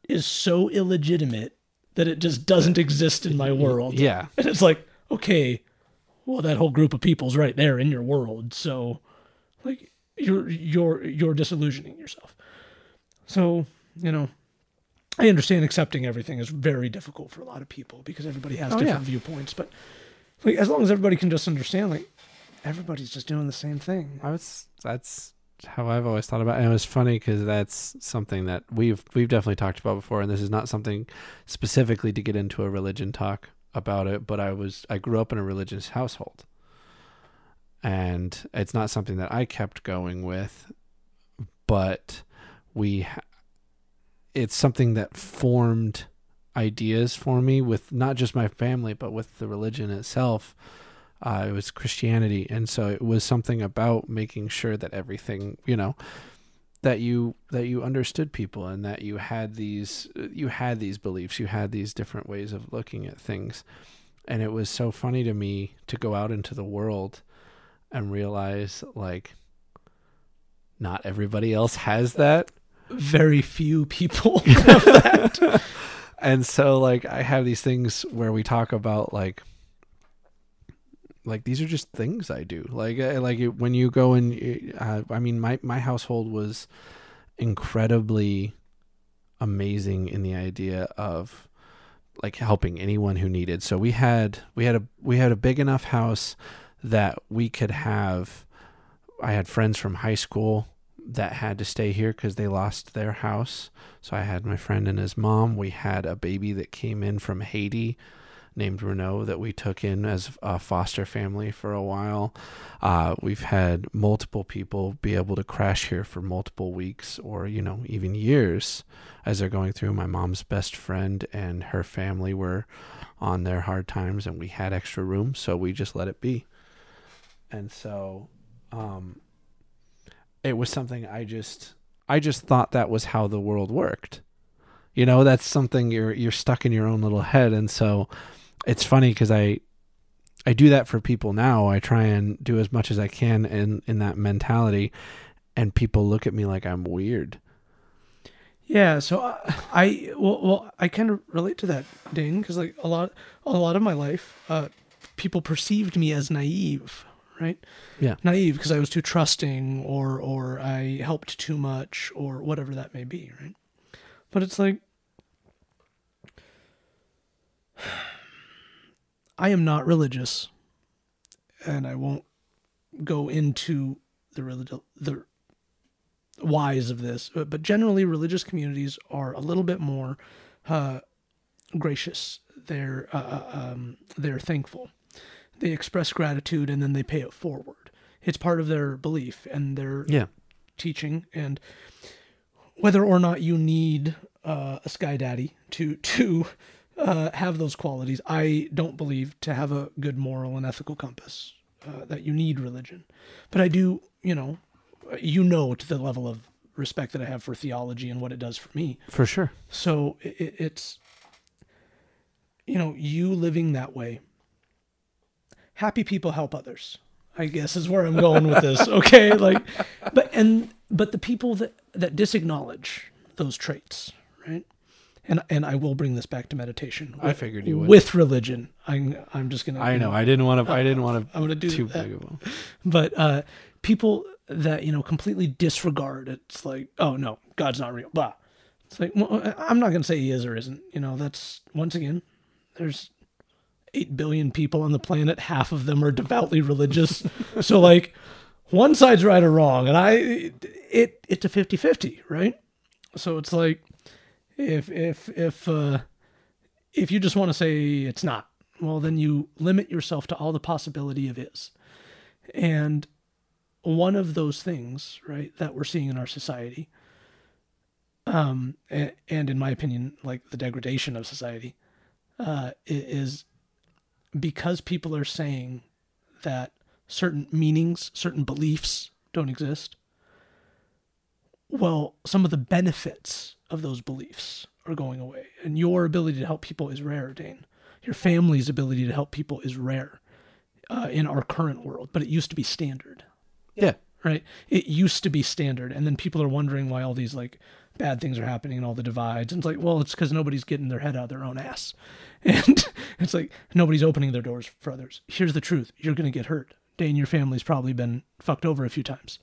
is so illegitimate that it just doesn't exist in my world. Yeah. And it's like, okay, well, that whole group of people's right there in your world. So, like, you're you're you're disillusioning yourself. So, you know, I understand accepting everything is very difficult for a lot of people because everybody has Oh, different yeah. viewpoints. But like, as long as everybody can just understand, like, everybody's just doing the same thing. I was that's how I've always thought about it. And it was funny because that's something that we've we've definitely talked about before, and this is not something specifically to get into a religion talk about it. But I was I grew up in a religious household, and it's not something that I kept going with, but we it's something that formed ideas for me with not just my family but with the religion itself uh, it was Christianity, and so it was something about making sure that everything, you know, that you that you understood people and that you had these you had these beliefs, you had these different ways of looking at things, and it was so funny to me to go out into the world and realize like not everybody else has that Very few people. Have that. and so like i have these things where we talk about like like these are just things i do like uh, like when you go and uh, i mean my my household was incredibly amazing in the idea of like helping anyone who needed so we had we had a we had a big enough house that we could have i had friends from high school that had to stay here because they lost their house so I had my friend and his mom. We had a baby that came in from Haiti named Renault that we took in as a foster family for a while. Uh, we've had multiple people be able to crash here for multiple weeks or, you know, even years as they're going through. My mom's best friend and her family were on their hard times and we had extra room, so we just let it be. And so, um, it was something I just I just thought that was how the world worked. You know, that's something you're you're stuck in your own little head and so it's funny cuz I I do that for people now. I try and do as much as I can in in that mentality and people look at me like I'm weird. Yeah, so I, I well, well, I kind of relate to that, Dane, because like a lot, a lot of my life, uh, people perceived me as naive, right? Yeah. naive because I was too trusting, or or I helped too much, or whatever that may be, right? But it's like, I am not religious, and I won't go into the relig- the whys of this, but but generally religious communities are a little bit more uh, gracious. They're uh, uh, um, they're thankful. They express gratitude and then they pay it forward. It's part of their belief and their Yeah. teaching. And whether or not you need uh, a sky daddy to to uh, have those qualities, I don't believe to have a good moral and ethical compass uh, that you need religion. But I do, you know, you know to the level of respect that I have for theology and what it does for me. For sure. So it, it's, you know, you living that way. Happy people help others. I guess is where I'm going with this. Okay, like, but and but the people that that disacknowledge those traits, right? and and I will bring this back to meditation. I figured you would. with religion. I'm I'm just gonna. I you know. I didn't want to. I didn't want to. I'm gonna do too that. big of. But uh, people that you know completely disregard it's like, oh no, God's not real. Blah. It's like well, I'm not gonna say he is or isn't. You know, that's once again, there's eight billion people on the planet. Half of them are devoutly religious. so like, one side's right or wrong, and I it it's a 50-50, right? So it's like if if if uh, if you just want to say it's not, well then you limit yourself to all the possibility of is. And one of those things, right, that we're seeing in our society, um, and, and in my opinion, like the degradation of society, uh, is because people are saying that certain meanings, certain beliefs don't exist. Well, some of the benefits of those beliefs are going away, and your ability to help people is rare, Dane. Your family's ability to help people is rare uh, in our current world, but it used to be standard Yeah. right? It used to be standard, and then people are wondering why all these like bad things are happening and all the divides. And it's like, well, it's because nobody's getting their head out of their own ass, and it's like nobody's opening their doors for others. Here's the truth: you're gonna get hurt. Dane, your family's probably been fucked over a few times.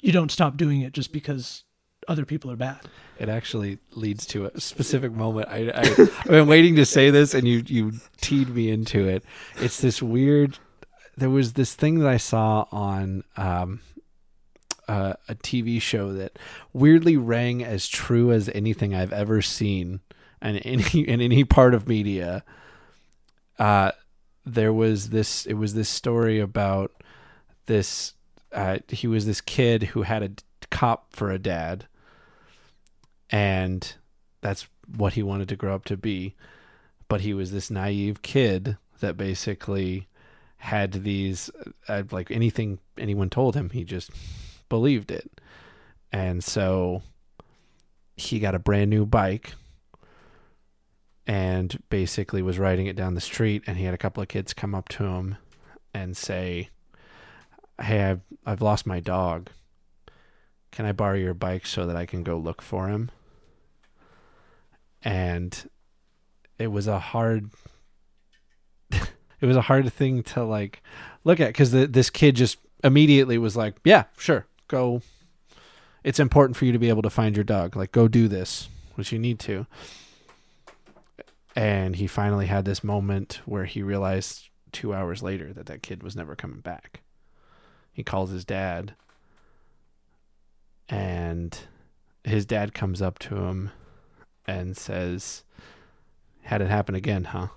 You don't stop doing it just because other people are bad. It actually leads to a specific moment. I, I I've been waiting to say this, and you you teed me into it. It's this weird. There was this thing that I saw on um, uh, a TV show that weirdly rang as true as anything I've ever seen in any in any part of media. Uh, there was this. It was this story about this. Uh, he was this kid who had a cop for a dad and that's what he wanted to grow up to be. But he was this naive kid that basically had these, uh, like anything anyone told him, he just believed it. And so he got a brand new bike and basically was riding it down the street. And he had a couple of kids come up to him and say, Hey, I've, I've lost my dog. Can I borrow your bike so that I can go look for him? and it was a hard it was a hard thing to like look at because this kid just immediately was like yeah sure go it's important for you to be able to find your dog like go do this which you need to and he finally had this moment where he realized two hours later that that kid was never coming back he calls his dad and his dad comes up to him and says, Had it happen again, huh?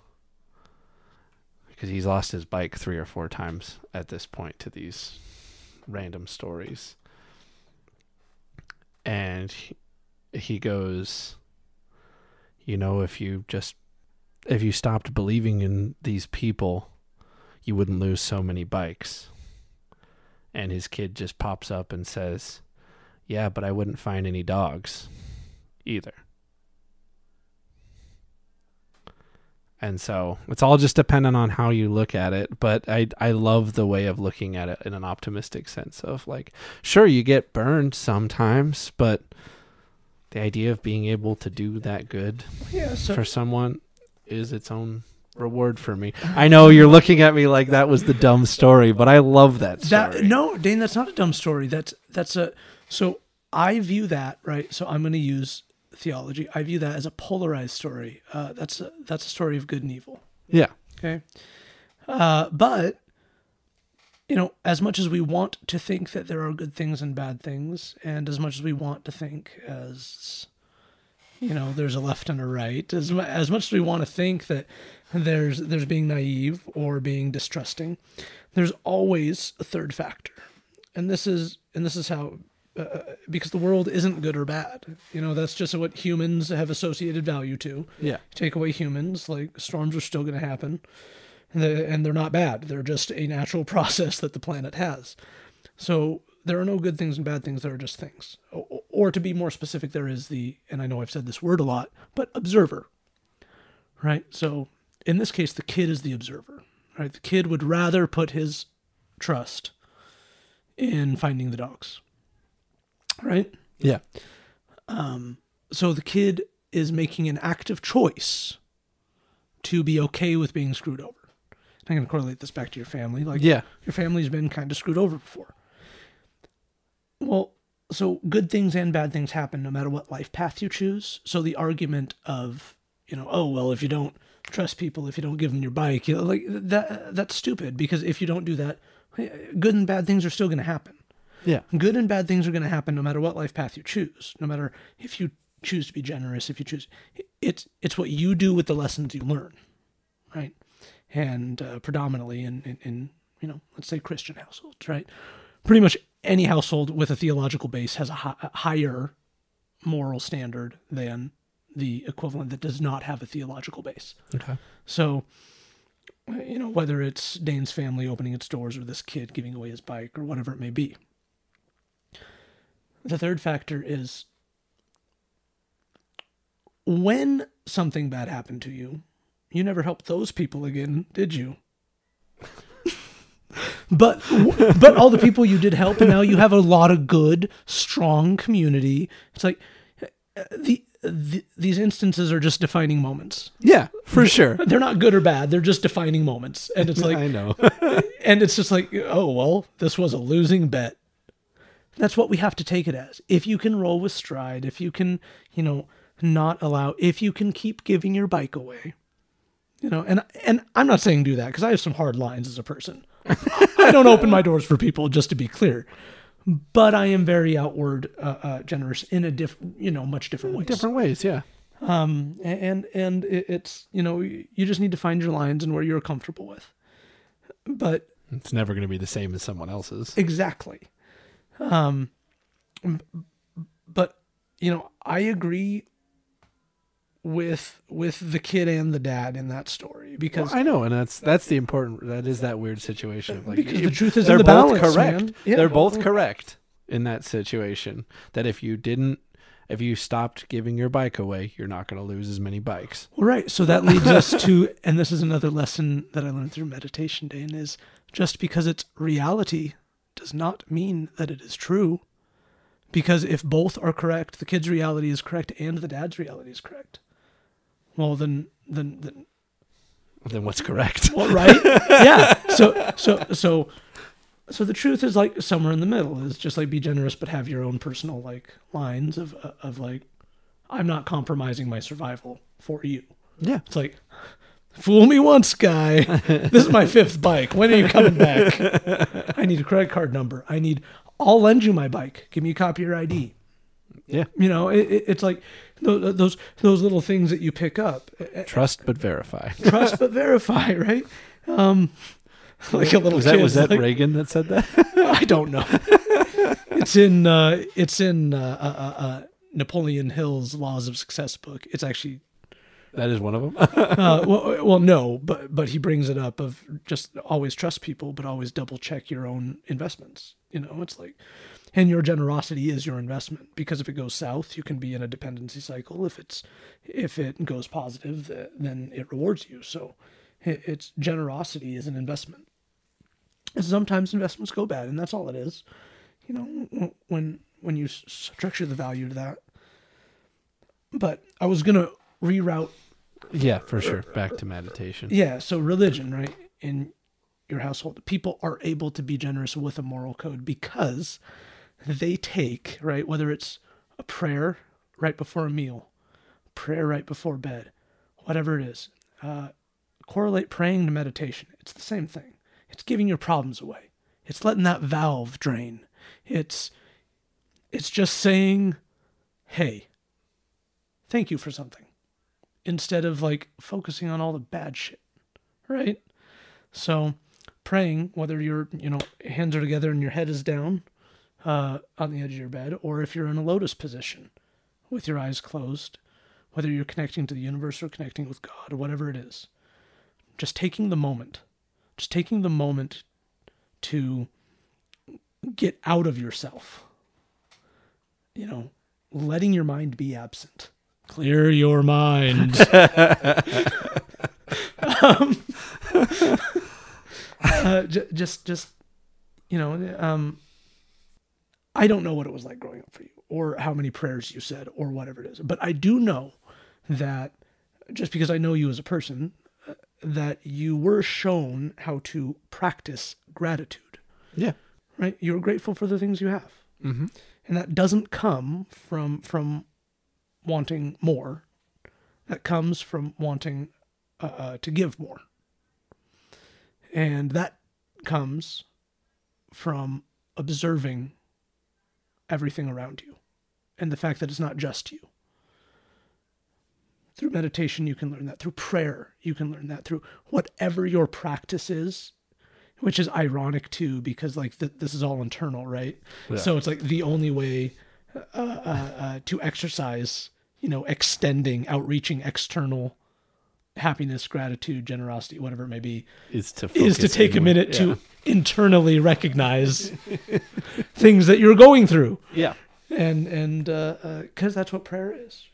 Because he's lost his bike three or four times at this point to these random stories. And he, he goes, You know, if you just, if you stopped believing in these people, you wouldn't lose so many bikes. And his kid just pops up and says, Yeah, but I wouldn't find any dogs either. And so it's all just dependent on how you look at it but i i love the way of looking at it in an optimistic sense of like sure you get burned sometimes but the idea of being able to do that good Yeah. So for someone is its own reward for me i know you're looking at me like that was the dumb story but i love that story that no, Dane, that's not a dumb story. That's that's a so I view that right. So I'm going to use theology. I view that as a polarized story. Uh, that's a, that's a story of good and evil. yeah Okay. Uh, but, you know, as much as we want to think that there are good things and bad things, and as much as we want to think as, you know, there's a left and a right, as, as much as we want to think that there's there's being naive or being distrusting, there's always a third factor, and this is and this is how. Uh, because the world isn't good or bad, you know that's just what humans have associated value to yeah take away humans, like storms are still going to happen, and they- and they're not bad. They're just a natural process that the planet has. So there are no good things and bad things. There are just things. O- Or to be more specific, there is the, and I know I've said this word a lot, but observer. Right. So in this case, the kid is the observer. Right. The kid would rather put his trust in finding the dogs. Right yeah um, so the kid is making an active choice to be okay with being screwed over. I'm going to correlate this back to your family. Like, Yeah. your family's been kind of screwed over before. Well, so good things and bad things happen no matter what life path you choose. So the argument of, you know, oh well, if you don't trust people, if you don't give them your bike, you know, like that that's stupid because if you don't do that, eh, good and bad things are still going to happen. Yeah. Good and bad things are going to happen no matter what life path you choose. No matter if you choose to be generous, if you choose, it's it's what you do with the lessons you learn, right? And uh, predominantly in, in in you know let's say Christian households, right? Pretty much any household with a theological base has a, hi- a higher moral standard than the equivalent that does not have a theological base. Okay. So, you know, whether it's Dane's family opening its doors or this kid giving away his bike or whatever it may be. The third factor is when something bad happened to you, you never helped those people again, did you? but but all the people you did help and now you have a lot of good, strong community. It's like uh, the, the these instances are just defining moments Yeah, for sure. they're not good or bad they're just defining moments and it's like I know. and it's just like oh well this was a losing bet that's what we have to take it as. If you can roll with stride if you can you know not allow if you can keep giving your bike away you know and and i'm not saying do that because i have some hard lines as a person. I don't open my doors for people just to be clear. But i am very outward uh, uh, generous in a different you know much different ways. Different ways, yeah. um and and it's you know you just need to find your lines and where you're comfortable with. But It's never going to be the same as someone else's. exactly um but you know i agree with with the kid and the dad in that story because I know, and that's that's the important. That is that weird situation. Like, Because the truth is they're the both balance, correct. Yeah. They're both correct in that situation. That if you didn't, if you stopped giving your bike away, you're not going to lose as many bikes. Well, right. So that leads us to, and this is another lesson that I learned through meditation, Dane, is just because it's reality does not mean that it is true. Because if both are correct, the kid's reality is correct and the dad's reality is correct. Well, then, then, then, Then what's correct? well, right? yeah. So, so, so, so the truth is like somewhere in the middle. Is just like be generous, but have your own personal like lines of of like, I'm not compromising my survival for you. Yeah. It's like, fool me once, guy. this is my fifth bike. When are you coming back? I need a credit card number. I need. I'll lend you my bike. Give me a copy of your ID. Yeah. You know, it, it, it's like those, those those little things that you pick up. Trust but verify. Trust but verify, right? Um, like a little Was that kid, was that like, Reagan that said that? I don't know. it's in uh, it's in uh, uh, uh, Napoleon Hill's Laws of Success book. It's actually that is one of them. uh, well, well, no, but but he brings it up of just always trust people, but always double check your own investments. You know, it's like, and your generosity is your investment because if it goes south, you can be in a dependency cycle. If it's if it goes positive, then it rewards you. So, it's generosity is an investment. And sometimes investments go bad, and that's all it is. You know, when when you structure the value to that. But I was gonna reroute yeah, for sure. Back to meditation. yeah, so religion, right? In your household, people are able to be generous with a moral code because they take, right, whether it's a prayer right before a meal, prayer right before bed, whatever it is, uh, correlate praying to meditation. It's the same thing. It's giving your problems away. It's letting that valve drain. It's it's just saying, "Hey, thank you for something." Instead of like focusing on all the bad shit. Right? So praying, whether your you know hands are together and your head is down uh, on the edge of your bed, or if you're in a lotus position with your eyes closed, whether you're connecting to the universe or connecting with God or whatever it is, just taking the moment, just taking the moment to get out of yourself. You know, letting your mind be absent. Clear your mind. um, uh, j- just, just, you know, um, I don't know what it was like growing up for you, or how many prayers you said, or whatever it is. But I do know that just because I know you as a person, uh, that you were shown how to practice gratitude, Yeah. right? You're grateful for the things you have. Mm-hmm. And that doesn't come from from wanting more. That comes from wanting uh, uh, to give more. And that comes from observing everything around you and the fact that it's not just you. Through meditation, you can learn that. Through prayer, you can learn that. Through whatever your practice is, which is ironic too, because like th- this is all internal, right? Yeah. So it's like the only way uh, uh, uh, to exercise, you know, extending, outreaching external happiness, gratitude, generosity, whatever it may be, Is to is to take a minute Yeah. to internally recognize things that you're going through, Yeah. and and because that's what prayer is,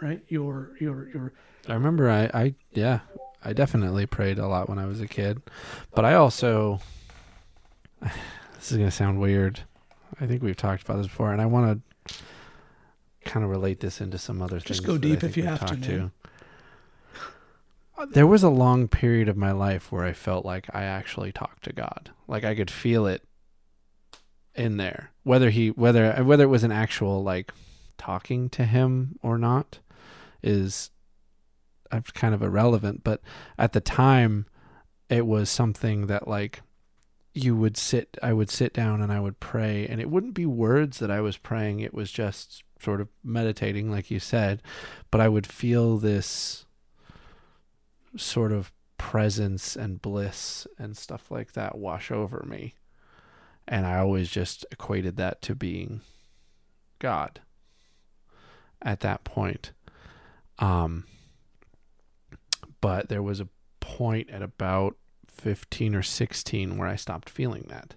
right? Your your your I remember I, I yeah, I definitely prayed a lot when I was a kid. But I also this is gonna sound weird. I think we've talked about this before and I wanna kind of relate this into some other Just things. go that deep if you have to, talked. There was a long period of my life where I felt like I actually talked to God. Like I could feel it in there. Whether he whether whether it was an actual like talking to him or not is uh, kind of irrelevant, but at the time it was something that like you would sit I would sit down and I would pray and it wouldn't be words that I was praying, it was just sort of meditating like you said, but I would feel this sort of presence and bliss and stuff like that wash over me. And I always just equated that to being God at that point. Um, but there was a point at about 15 or 16 where I stopped feeling that.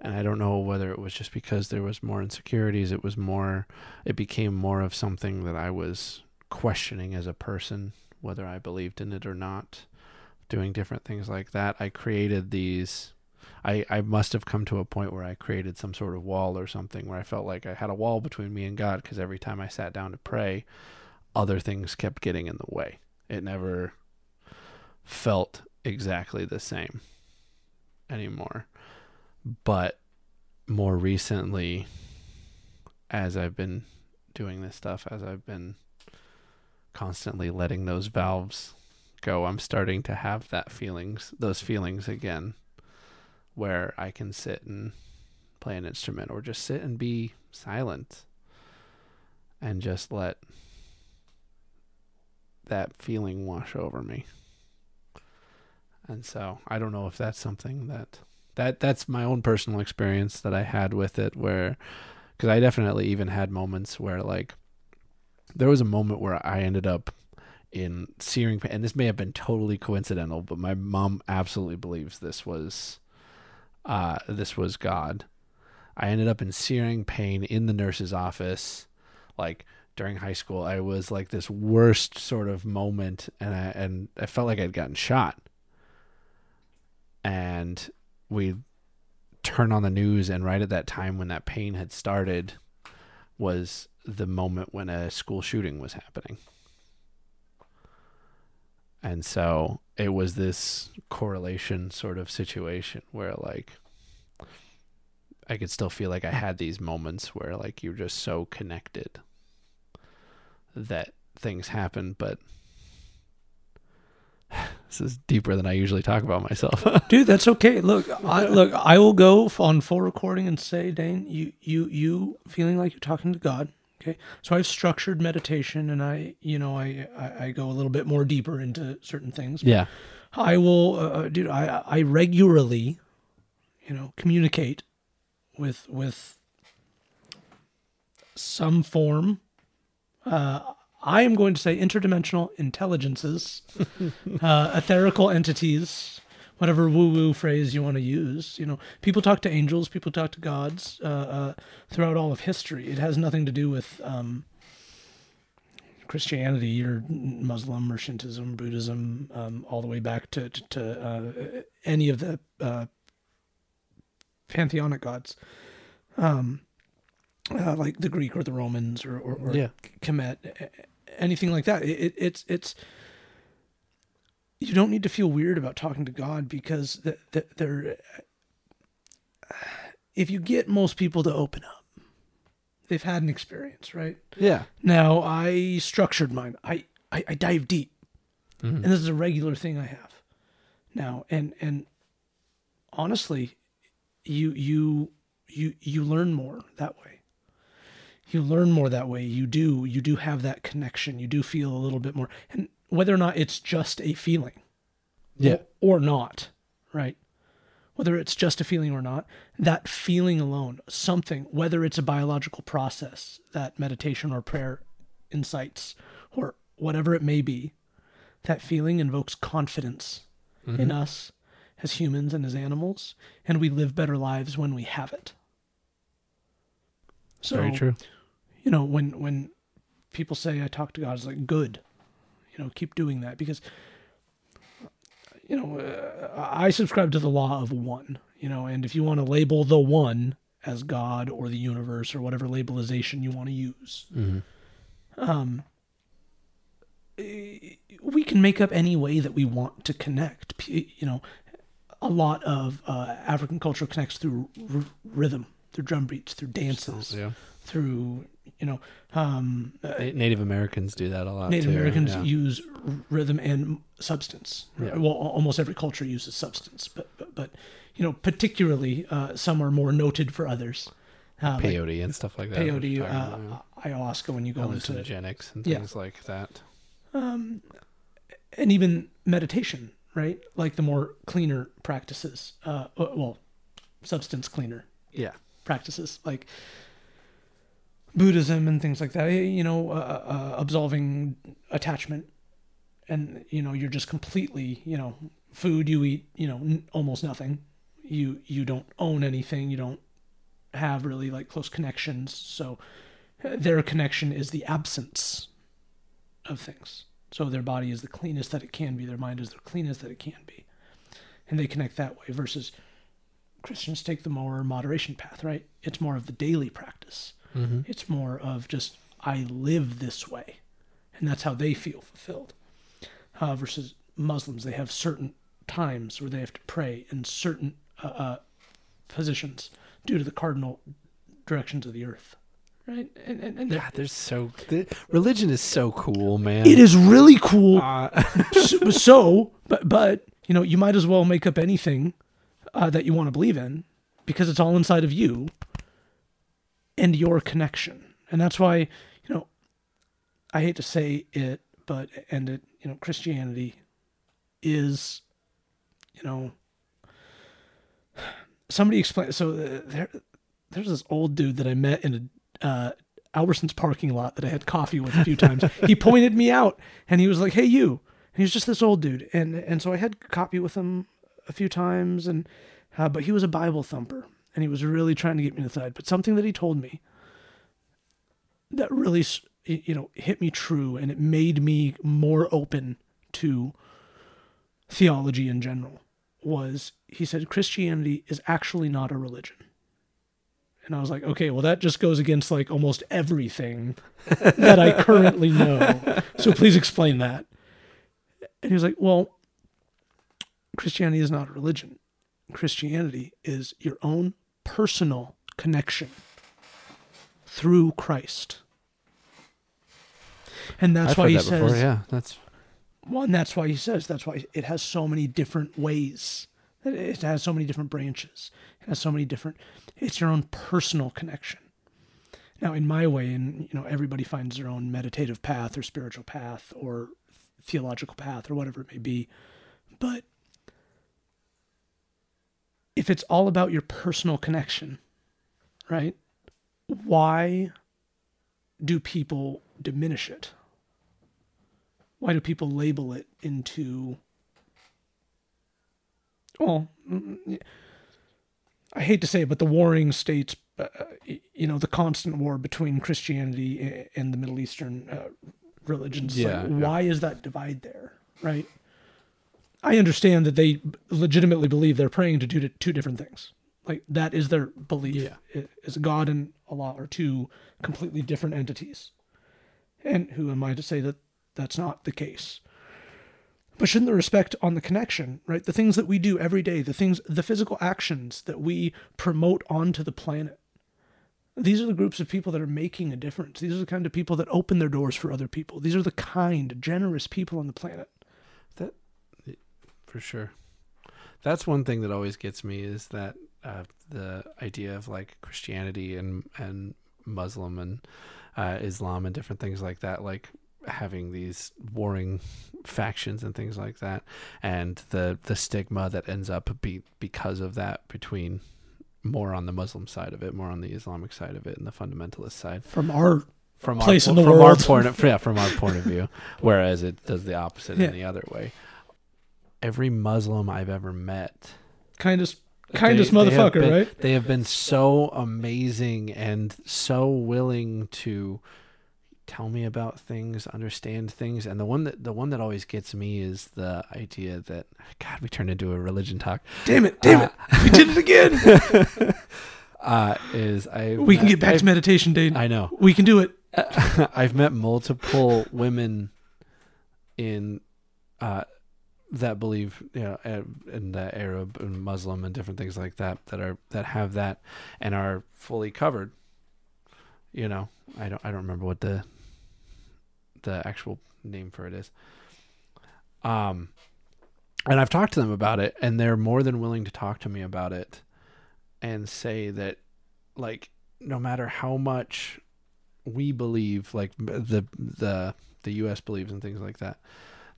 And I don't know whether it was just because there was more insecurities, it was more it became more of something that I was questioning as a person whether I believed in it or not, doing different things like that. I created these I, I must have come to a point where I created some sort of wall or something where I felt like I had a wall between me and God because every time I sat down to pray, other things kept getting in the way. It never felt exactly the same anymore. But more recently, as I've been doing this stuff, as I've been constantly letting those valves go, I'm starting to have that feelings, those feelings again where I can sit and play an instrument or just sit and be silent and just let that feeling wash over me. And so I don't know if that's something that that that's my own personal experience that I had with it where cuz I definitely even had moments where like there was a moment where I ended up in searing pain and this may have been totally coincidental but my mom absolutely believes this was uh, this was God. I ended up in searing pain in the nurse's office, like during high school. I was like this worst sort of moment, and I and I felt like I'd gotten shot. And we turn on the news, and right at that time when that pain had started, was the moment when a school shooting was happening. And so it was this correlation sort of situation where like I could still feel like I had these moments where like you're just so connected that things happen, but this is deeper than I usually talk about myself. dude that's okay look i look i will go on full recording and say dane you you you feeling like you're talking to god okay so i've structured meditation and i you know i i, I go a little bit more deeper into certain things yeah. i will uh, uh, dude i i regularly you know communicate with with some form uh I am going to say interdimensional intelligences, uh, etherical entities, whatever woo-woo phrase you want to use. You know, people talk to angels, people talk to gods uh, uh, throughout all of history. It has nothing to do with um, Christianity or Muslim or Shintoism, Buddhism, um, all the way back to to, to uh, any of the uh, pantheonic gods. Um, uh, like the Greek or the Romans or, or, or Yeah. Kemet, anything like that. It, it, it's it's you don't need to feel weird about talking to God because th- th- they're if you get most people to open up, they've had an experience, right? Yeah. Now I structured mine. I I, I dive deep, Mhm. and this is a regular thing I have now. And and honestly, you you you you learn more that way. You learn more that way. You do you do have that connection. You do feel a little bit more, and whether or not it's just a feeling, Yeah. or not, right? Whether it's just a feeling or not, that feeling alone, something, whether it's a biological process that meditation or prayer incites, or whatever it may be, that feeling invokes confidence in mm-hmm. us as humans and as animals, and we live better lives when we have it. So, Very true. You know, when when people say I talk to God, it's like good, you know, keep doing that because, you know, uh, I subscribe to the law of one, you know, and if you want to label the one as God or the universe or whatever labelization you want to use, Mhm. um, we can make up any way that we want to connect. You know, a lot of uh, African culture connects through r- rhythm, through drum beats, through dances, Yeah. Through you know um, uh, Native Americans do that a lot. Native too, Americans yeah. use rhythm and substance. Yeah. Well, almost every culture uses substance, but but, but you know, particularly uh, some are more noted for others. Uh, like peyote and stuff like that. peyote, uh, ayahuasca when you go into hallucinogenics and Yeah. things like that. um, and even meditation, right? Like the more cleaner practices, uh, uh, well, substance cleaner Yeah. practices like Buddhism and things like that. eh, You know, uh, uh, absolving attachment, and you know, you're just completely, you know, food you eat, you know, n- almost nothing. You you don't own anything. You don't have really like close connections. So uh, their connection is the absence of things. So their body is the cleanest that it can be. Their mind is the cleanest that it can be, and they connect that way. Versus Christians take the more moderation path, right? It's more of the daily practice. Mm-hmm. It's more of just I live this way, and that's how they feel fulfilled. Uh, versus Muslims, they have certain times where they have to pray in certain uh, uh, positions due to the cardinal directions of the earth, right? And, and, and God, there's so the, religion is so cool, man. it is really cool. Uh, so, so, but but you know, you might as well make up anything uh, that you want to believe in because it's all inside of you and your connection, and that's why you know I hate to say it, but and it you know Christianity is you know somebody explain so uh, there there's this old dude that I met in a uh, Albertsons parking lot that I had coffee with a few times. he pointed me out and he was like, "Hey, you." And he was just this old dude, and and so I had coffee with him a few times, and uh, but he was a Bible thumper, and he was really trying to get me to the side. But something that he told me that really you know hit me true, and it made me more open to theology in general was he said Christianity is actually not a religion. And I was like, okay, well, that just goes against like almost everything that I currently know. So please explain that. And he was like, well, Christianity is not a religion. Christianity is your own personal connection through Christ. And that's I've why he that says, before. Yeah, that's well, and that's why he says that's why it has so many different ways. It- It has so many different branches. It has so many different. It's your own personal connection. Now, in my way, and you know, everybody finds their own meditative path or spiritual path or theological path or whatever it may be, but if it's all about your personal connection, right? Why do people diminish it? why do people label it into well mm, i hate to say it but the warring states uh, you know the constant war between christianity and the middle eastern uh, religions Like, Yeah, yeah. why is that divide there right i understand that they legitimately believe they're praying to do two different things Like that is their belief. Yeah. Is God and Allah are two completely different entities. And who am I to say that that's not the case? But shouldn't the respect on the connection, right? The things that we do every day, the things, the physical actions that we promote onto the planet, these are the groups of people that are making a difference. These are the kind of people that open their doors for other people. These are the kind, generous people on the planet. For sure. That's one thing that always gets me is that uh, the idea of like Christianity and and Muslim and uh, Islam and different things like that, like having these warring factions and things like that, and the the stigma that ends up be because of that between more on the Muslim side of it, more on the Islamic side of it, and the fundamentalist side From our from Place our, in the from world. our point of, yeah, from our point of view, whereas it does the opposite Yeah. in the other way. Every Muslim I've ever met, kindest, kindest they- they motherfucker, been- right? They have been so amazing and so willing to tell me about things, understand things, and the one that the one that always gets me is the idea that God, we turned into a religion talk. Damn it, damn Uh, it. We did it again. Uh, is I we can get back to meditation, Dane. I know. we can do it. I've met multiple women in uh, that believe, you know, uh, in the Arab and Muslim and different things like that that are that have that and are fully covered. You know, I don't I don't remember what the the actual name for it is. Um, and I've talked to them about it, and they're more than willing to talk to me about it, and say that, like, no matter how much we believe like the the the US believes and things like that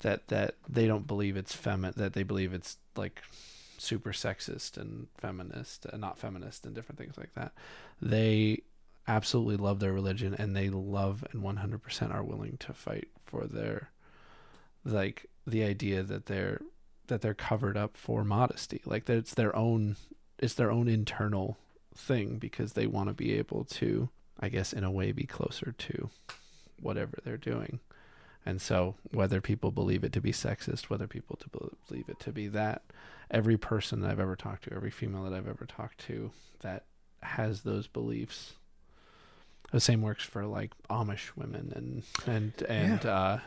that that they don't believe it's femi that they believe it's like super sexist and feminist uh, not feminist and different things like that they absolutely love their religion and they love and 100% are willing to fight for their like the idea that they're that they're covered up for modesty like that it's their own it's their own internal thing because they want to be able to I guess in a way be closer to whatever they're doing. And so whether people believe it to be sexist, whether people to believe it to be that, every person that I've ever talked to, every female that I've ever talked to that has those beliefs. The same works for like Amish women and and and uh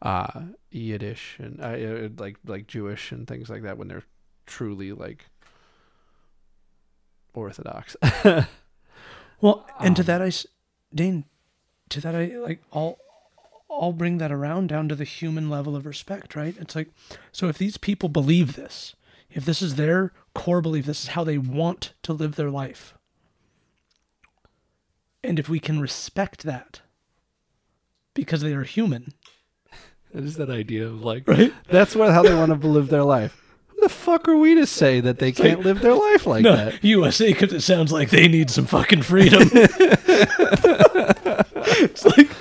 uh Yiddish and uh, like like Jewish and things like that when they're truly like orthodox. Well, and to Um, that I, Dane, to that I like I'll I'll bring that around down to the human level of respect, right? It's like so if these people believe this, if this is their core belief, this is how they want to live their life. And if we can respect that because they are human, It is that idea of like right? that's what how they want to live their life. Who the fuck are we to say that they can't live their life like no, that? USA because it sounds like they need some fucking freedom. it's like, dude,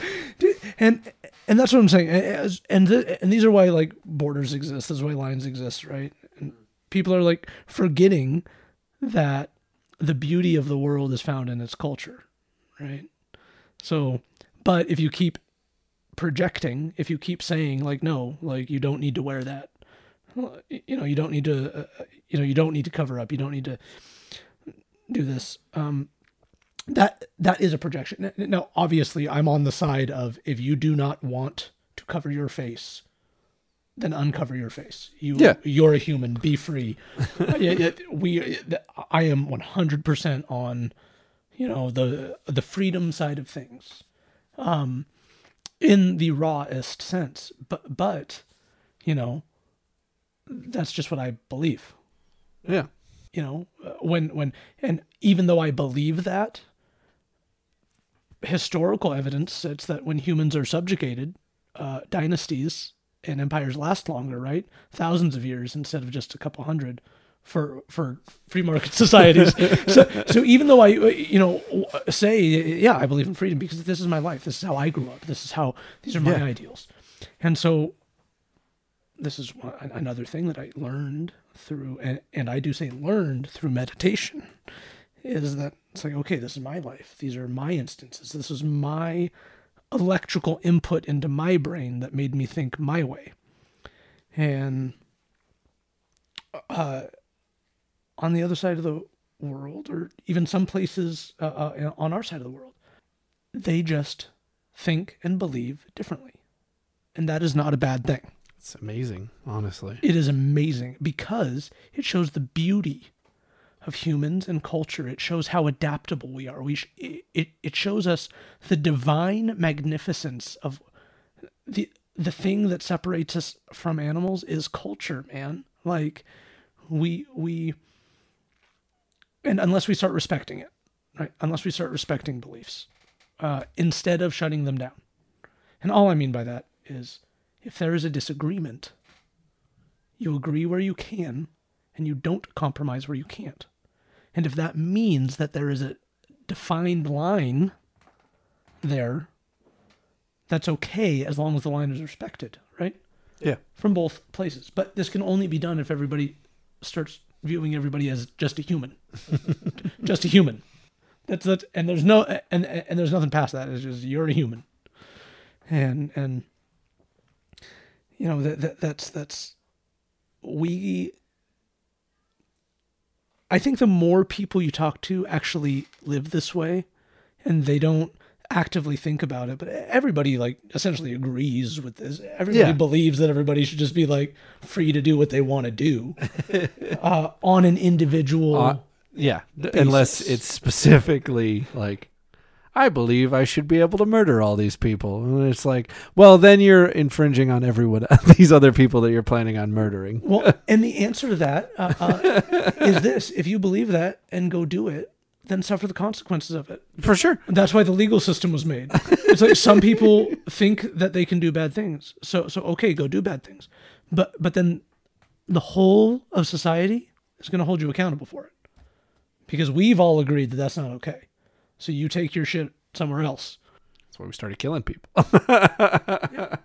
and and that's what I'm saying. As- And th- and these are why like borders exist. This is why lines exist, right? And people are like forgetting that the beauty of the world is found in its culture, right? So, but if you keep projecting, if you keep saying like, no, like you don't need to wear that, you know, you don't need to, uh, uh, you know, you don't need to cover up, you don't need to do this. Um, that that is a projection. Now, obviously, I'm on the side of if you do not want to cover your face, then uncover your face. You, Yeah. you're a human. Be free. We, I am 100 percent on, you know, the the freedom side of things, um, in the rawest sense. But but, you know, that's just what I believe Yeah. you know uh, when when and even though i believe that historical evidence says that when humans are subjugated uh, dynasties and empires last longer right? Thousands of years instead of just a couple hundred for for free market societies. So so even though i uh, you know say yeah i believe in freedom because this is my life. This is how i grew up. This is how these are my Yeah. ideals. And so this is one, another thing that I learned through, and, and I do say learned through meditation, is that it's like, okay, this is my life. These are my instances. This is my electrical input into my brain that made me think my way. And uh, on the other side of the world, or even some places uh, uh, on our side of the world, they just think and believe differently. And that is not a bad thing. It's amazing, honestly. It is amazing because it shows the beauty of humans and culture. It shows how adaptable we are. We sh- it, it shows us the divine magnificence of the the thing that separates us from animals is culture, man. Like we we and unless we start respecting it, right? Unless we start respecting beliefs, uh, instead of shutting them down. And all I mean by that is if there is a disagreement, you agree where you can and you don't compromise where you can't. And if that means that there is a defined line there, that's okay as long as the line is respected, right? Yeah. From both places. But this can only be done if everybody starts viewing everybody as just a human. just a human. That's that and there's no and and there's nothing past that. It's just you're a human. And and you know that, that that's that's we I think the more people you talk to actually live this way and they don't actively think about it, but everybody like essentially agrees with this. Everybody Yeah. believes that everybody should just be like free to do what they want to do uh, on an individual. Uh, yeah, d- unless it's specifically like, I believe I should be able to murder all these people. And it's like, well, then you're infringing on everyone, these other people that you're planning on murdering. well, and the answer to that uh, uh, is this: if you believe that and go do it, then suffer the consequences of it. For sure. That's why the legal system was made. It's like some people think that they can do bad things. So so okay, go do bad things. But but then the whole of society is going to hold you accountable for it. Because we've all agreed that that's not okay. So you take your shit somewhere else. That's why we started killing people. I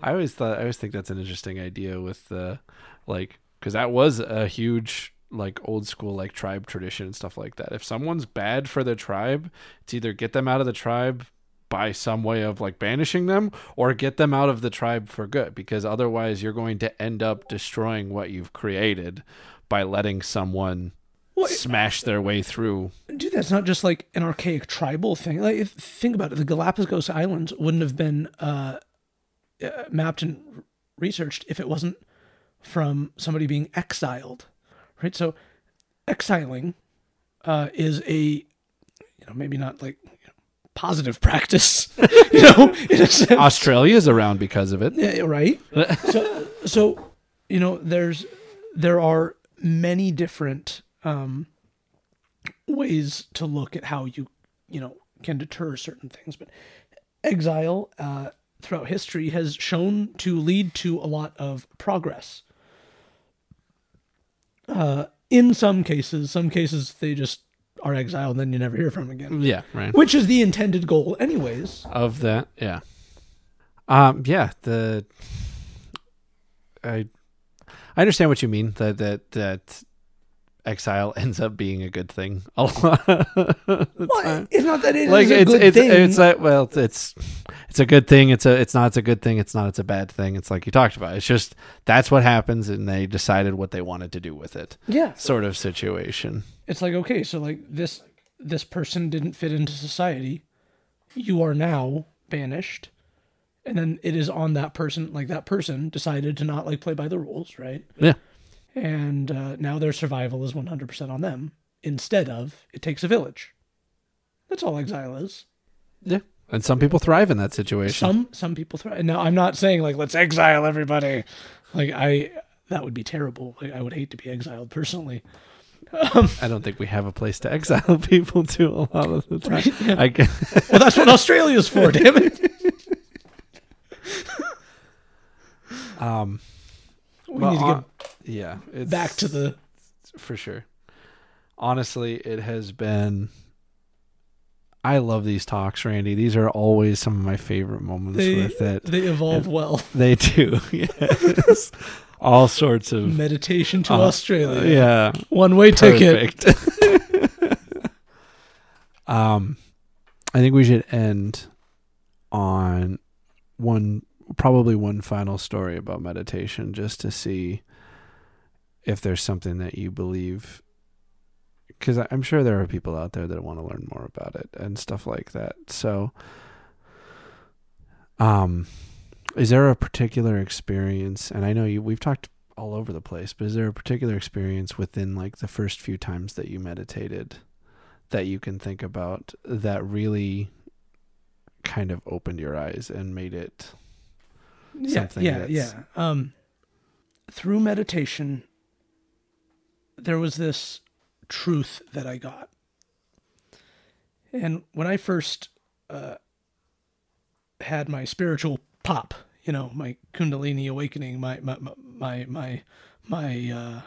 always thought I always think that's an interesting idea with the like because that was a huge like old school like tribe tradition and stuff like that. If someone's bad for the tribe, it's either get them out of the tribe by some way of like banishing them or get them out of the tribe for good because otherwise you're going to end up destroying what you've created by letting someone Well, smash their way through. Dude, that's not just like an archaic tribal thing. Like, if, think about it. The Galapagos Islands wouldn't have been uh, uh, mapped and researched if it wasn't from somebody being exiled, right? So, exiling uh, is a, you know, maybe not like you know, positive practice, you know, in a sense. Australia's around because of it. Yeah, right. so, so you know, there's there are many different um, ways to look at how you you know can deter certain things, but exile uh, throughout history has shown to lead to a lot of progress. Uh, in some cases, some cases they just are exiled and then you never hear from them again, Yeah, right. which is the intended goal, anyways. of that yeah um yeah the i i understand what you mean that that that exile ends up being a good thing a lot Well, it's not that it is like a it's good it's thing. it's like well it's it's a good thing it's a it's not it's a good thing it's not it's a bad thing it's like you talked about. It's just that's what happens and they decided what they wanted to do with it yeah, sort of situation. It's like okay so like this this person didn't fit into society. You are now banished. And then it is on that person like that person decided to not like play by the rules right? Yeah and uh, now their survival is 100% on them instead of it takes a village. That's all exile is. Yeah. And some people thrive in that situation. Some some people thrive. Now i'm not saying like let's exile everybody. Like i that would be terrible. Like, i would hate to be exiled personally. I don't think we have a place to exile people to a lot of the time. I guess, well that's what australia's for damn it. Um we Well, need to uh, get yeah it's back to the for sure. Honestly it has been i love these talks randy. These are always some of my favorite moments they, with it. they evolve well. they do yes. All sorts of meditation to Uh, australia. yeah. One way ticket. Um i think we should end on one probably one final story about meditation just to see if there's something that you believe because I'm sure there are people out there that want to learn more about it and stuff like that. So, um, is there a particular experience? And I know you we've talked all over the place, but is there a particular experience within like the first few times that you meditated that you can think about that really kind of opened your eyes and made it yeah, something yeah, that's- yeah. Um, through meditation, there was this truth that I got, and when I first uh, had my spiritual pop, you know, my Kundalini awakening, my my my my my uh,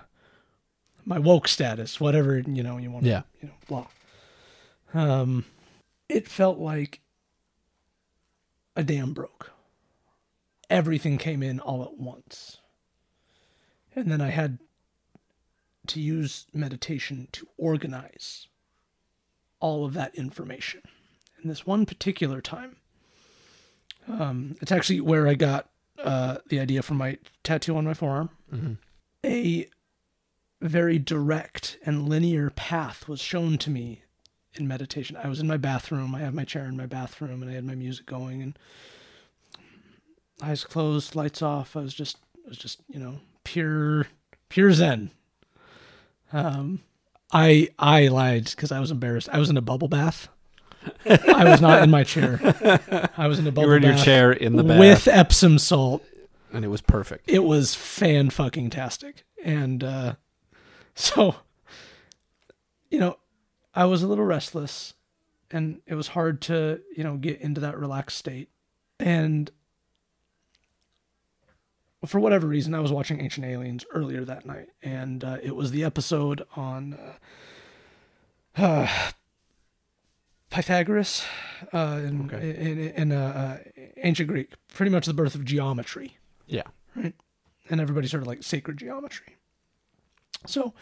my woke status, whatever you know you want, to, Yeah. you know, blah. Um, it felt like a dam broke everything came in all at once. And then I had to use meditation to organize all of that information. And this one particular time, um, it's actually where I got uh, the idea for my tattoo on my forearm. A very direct and linear path was shown to me in meditation. I was in my bathroom. I have my chair in my bathroom, and I had my music going, and eyes closed, lights off. I was just, I was just, you know, pure, pure Zen. Um, I I lied because I was embarrassed. I was in a bubble bath. I was not in my chair. I was in a bubble You were in your chair in the bath, with Epsom salt. and it was perfect. It was fan fucking tastic, and uh, so you know, I was a little restless, and it was hard to you know get into that relaxed state, and for whatever reason, I was watching Ancient Aliens earlier that night, and uh, it was the episode on uh, uh, Pythagoras uh, in, Okay. in, in uh, uh, ancient Greek, pretty much the birth of geometry Yeah. Right? And everybody sort of like sacred geometry. So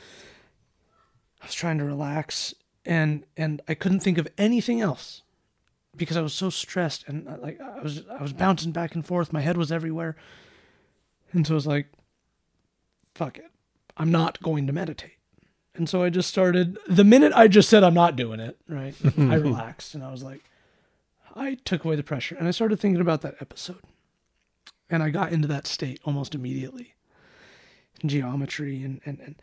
I was trying to relax and and I couldn't think of anything else because I was so stressed and uh, like I was I was bouncing back and forth, my head was everywhere. And so I was like fuck it. I'm not going to meditate. And so I just started the minute I just said I'm not doing it, right? I relaxed and I was like I took away the pressure and I started thinking about that episode and I got into that state almost immediately. In geometry and and and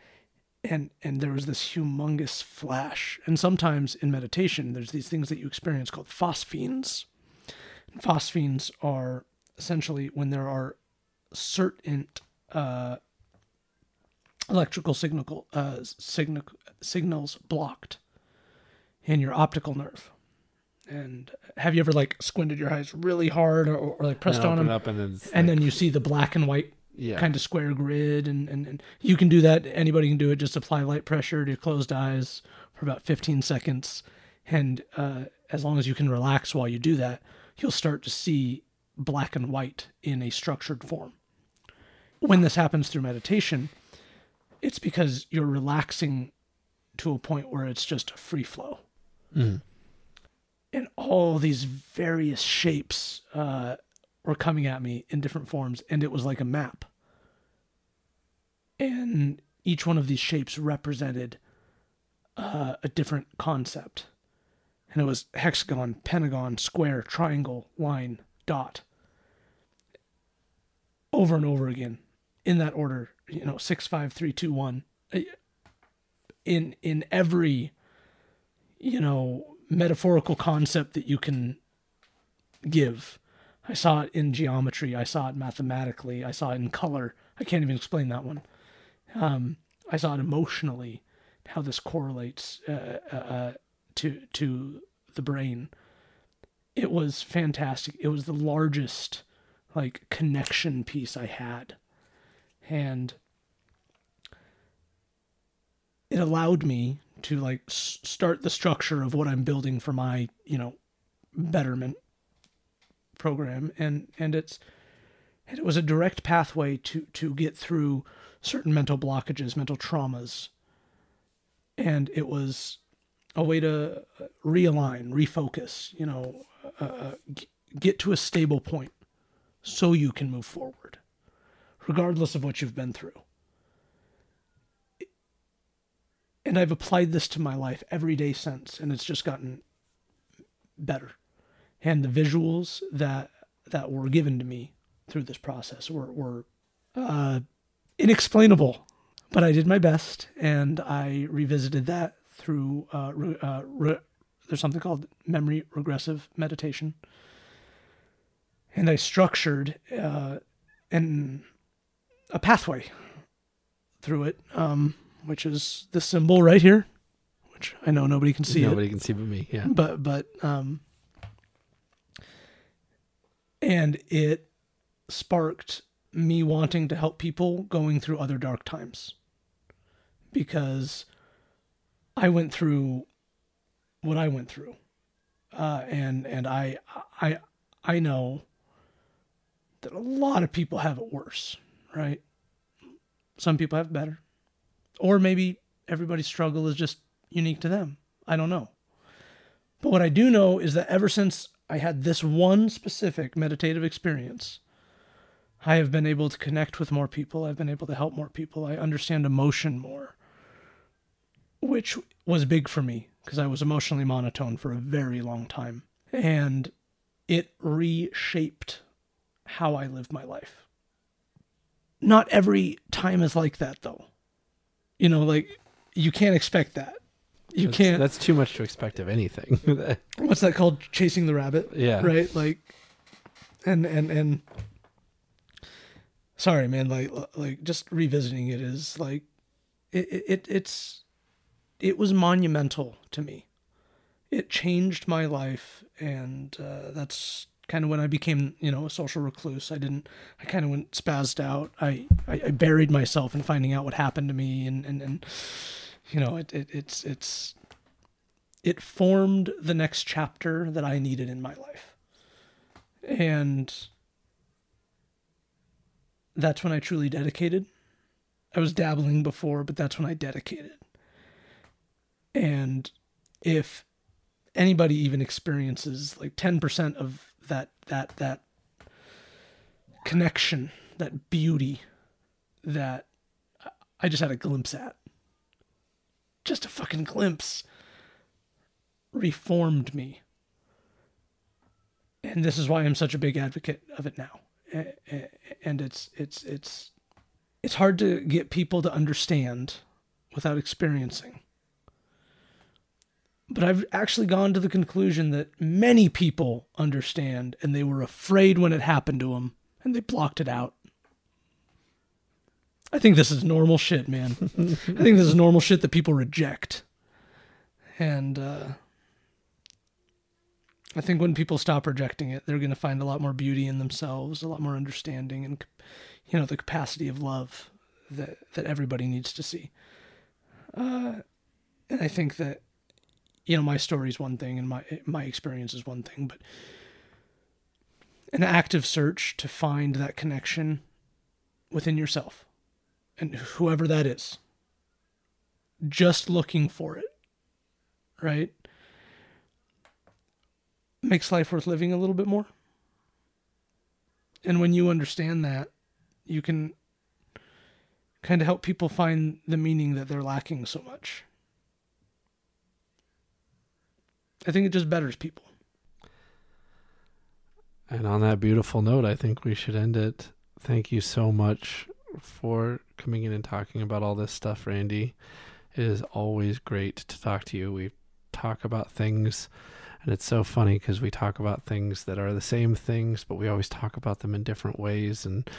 and and there was this humongous flash. And sometimes in meditation, there's these things that you experience called phosphenes. And phosphenes are essentially when there are certain uh, electrical signal uh, signal signals blocked in your optical nerve. And have you ever like squinted your eyes really hard or, or like pressed on them? up and then, and like- then you see the black and white yeah, kind of square grid and, and, and you can do that. Anybody can do it. Just apply light pressure to closed eyes for about 15 seconds. And uh, as long as you can relax while you do that you'll start to see black and white in a structured form when this happens through meditation it's because you're relaxing to a point where it's just a free flow Mhm. and all these various shapes uh, were coming at me in different forms, and it was like a map. And each one of these shapes represented uh, a different concept. And it was hexagon, pentagon, square, triangle, line, dot. Over and over again in that order, you know, six, five, three, two, one. In in every, you know, metaphorical concept that you can give. I saw it in geometry. I saw it mathematically. I saw it in color. I can't even explain that one. Um, I saw it emotionally, how this correlates uh, uh, uh, to to the brain. It was fantastic. It was the largest like connection piece I had, and it allowed me to like s- start the structure of what I'm building for my you know betterment program. And and it's and it was a direct pathway to to get through certain mental blockages mental traumas. And it was a way to uh, realign refocus you know uh, uh, get to a stable point so you can move forward regardless of what you've been through and I've applied this to my life every day since, and it's just gotten better. And the visuals that that were given to me through this process were were uh, inexplainable, but I did my best, and I revisited that through uh, re- uh, re- there's something called memory regressive meditation, and I structured uh, an a pathway through it, um, which is the symbol right here, which I know nobody can see Nobody it, can see but me. Yeah. but but um, and it sparked me wanting to help people going through other dark times because I went through what I went through, uh, and and I I I know that a lot of people have it worse, right? Some people have better, or maybe everybody's struggle is just unique to them. I don't know. But what I do know is that ever since I had this one specific meditative experience, I have been able to connect with more people. I've been able to help more people. I understand emotion more, which was big for me because I was emotionally monotone for a very long time. And it reshaped how I live my life. Not every time is like that, though. You know, like, you can't expect that. You That's- can't. That's too much to expect of anything. what's that called? Chasing the rabbit. yeah. right like and and and sorry man like like just revisiting it is like it, it it's it was monumental to me it changed my life and uh, that's kind of when i became you know a social recluse i didn't i kind of went spazzed out I, I i buried myself in finding out what happened to me and and, and you know it, it it's it's it formed the next chapter that i needed in my life and that's when I truly dedicated. I was dabbling before, but that's when I dedicated. And if anybody even experiences like 10% of that that that connection, that beauty that I just had a glimpse at. Just a fucking glimpse reformed me and this is why I'm such a big advocate of it now. And it's it's it's it's hard to get people to understand without experiencing. But I've actually gone to the conclusion that many people understand and they were afraid when it happened to them and they blocked it out. I think this is normal shit, man. I think this is normal shit that people reject. And uh I think when people stop rejecting it, they're going to find a lot more beauty in themselves, a lot more understanding, and you know the capacity of love that that everybody needs to see. Uh, and I think that you know my story is one thing, and my my experience is one thing, but an active search to find that connection within yourself, and whoever that is, just looking for it, right? makes life worth living a little bit more. And when you understand that, you can kind of help people find the meaning that they're lacking so much. I think it just betters people. And on that beautiful note, I think we should end it. Thank you so much for coming in and talking about all this stuff, Randy. It is always great to talk to you. We talk about things, and it's so funny because we talk about things that are the same things, but we always talk about them in different ways. And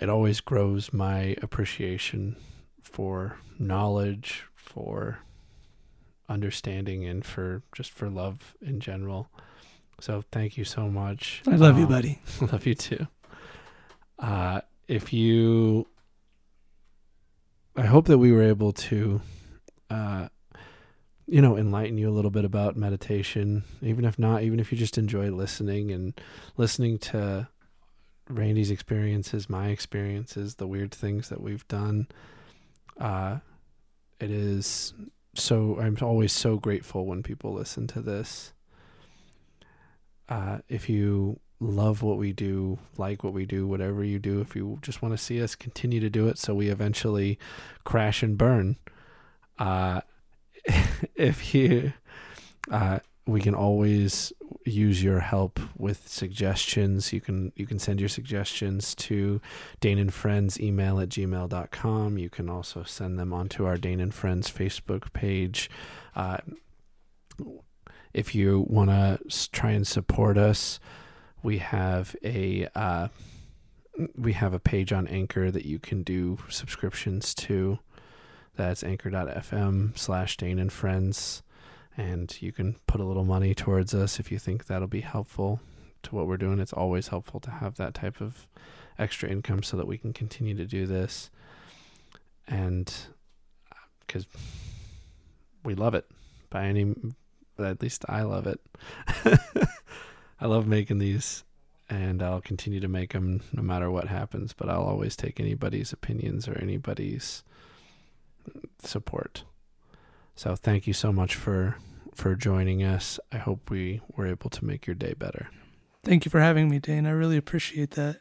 it always grows my appreciation for knowledge, for understanding, and for just for love in general. So thank you so much. I love you, Um, buddy. Love you too. Uh, if you, I hope that we were able to, uh, you know, enlighten you a little bit about meditation. Even if not, even if you just enjoy listening and listening to Randy's experiences, my experiences, the weird things that we've done. Uh, it is so. I'm always so grateful when people listen to this. Uh, if you love what we do, like what we do, whatever you do, if you just want to see us continue to do it so we eventually crash and burn, uh, if you, uh, we can always use your help with suggestions. You can you can send your suggestions to Dane and Friends email at gmail.com. You can also send them onto our Dane and Friends Facebook page. Uh, if you want to try and support us, we have a uh, we have a page on Anchor that you can do subscriptions to. That's anchor.fm slash Dane and Friends. And you can put a little money towards us if you think that'll be helpful to what we're doing. It's always helpful to have that type of extra income so that we can continue to do this. And because uh, we love it by any, at least I love it. I love making these and I'll continue to make them no matter what happens, but I'll always take anybody's opinions or anybody's support. So thank you so much for for joining us. I hope we were able to make your day better. Thank you for having me, Dane. I really appreciate that.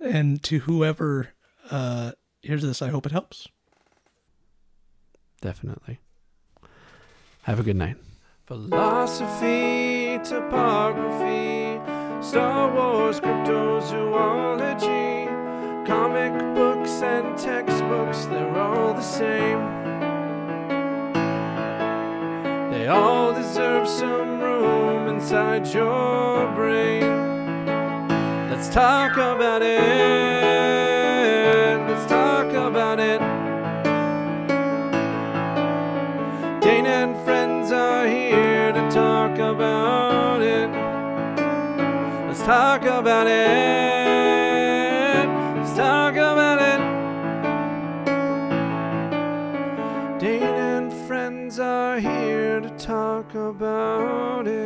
And to whoever uh, hears this, I hope it helps. Definitely. Have a good night. Philosophy, topography, Star Wars, cryptozoology, comic books and textbooks, they're all the same. They all deserve some room inside your brain. Let's talk about it. Let's talk about it. Dane and friends are here to talk about it. Let's talk about it. About it.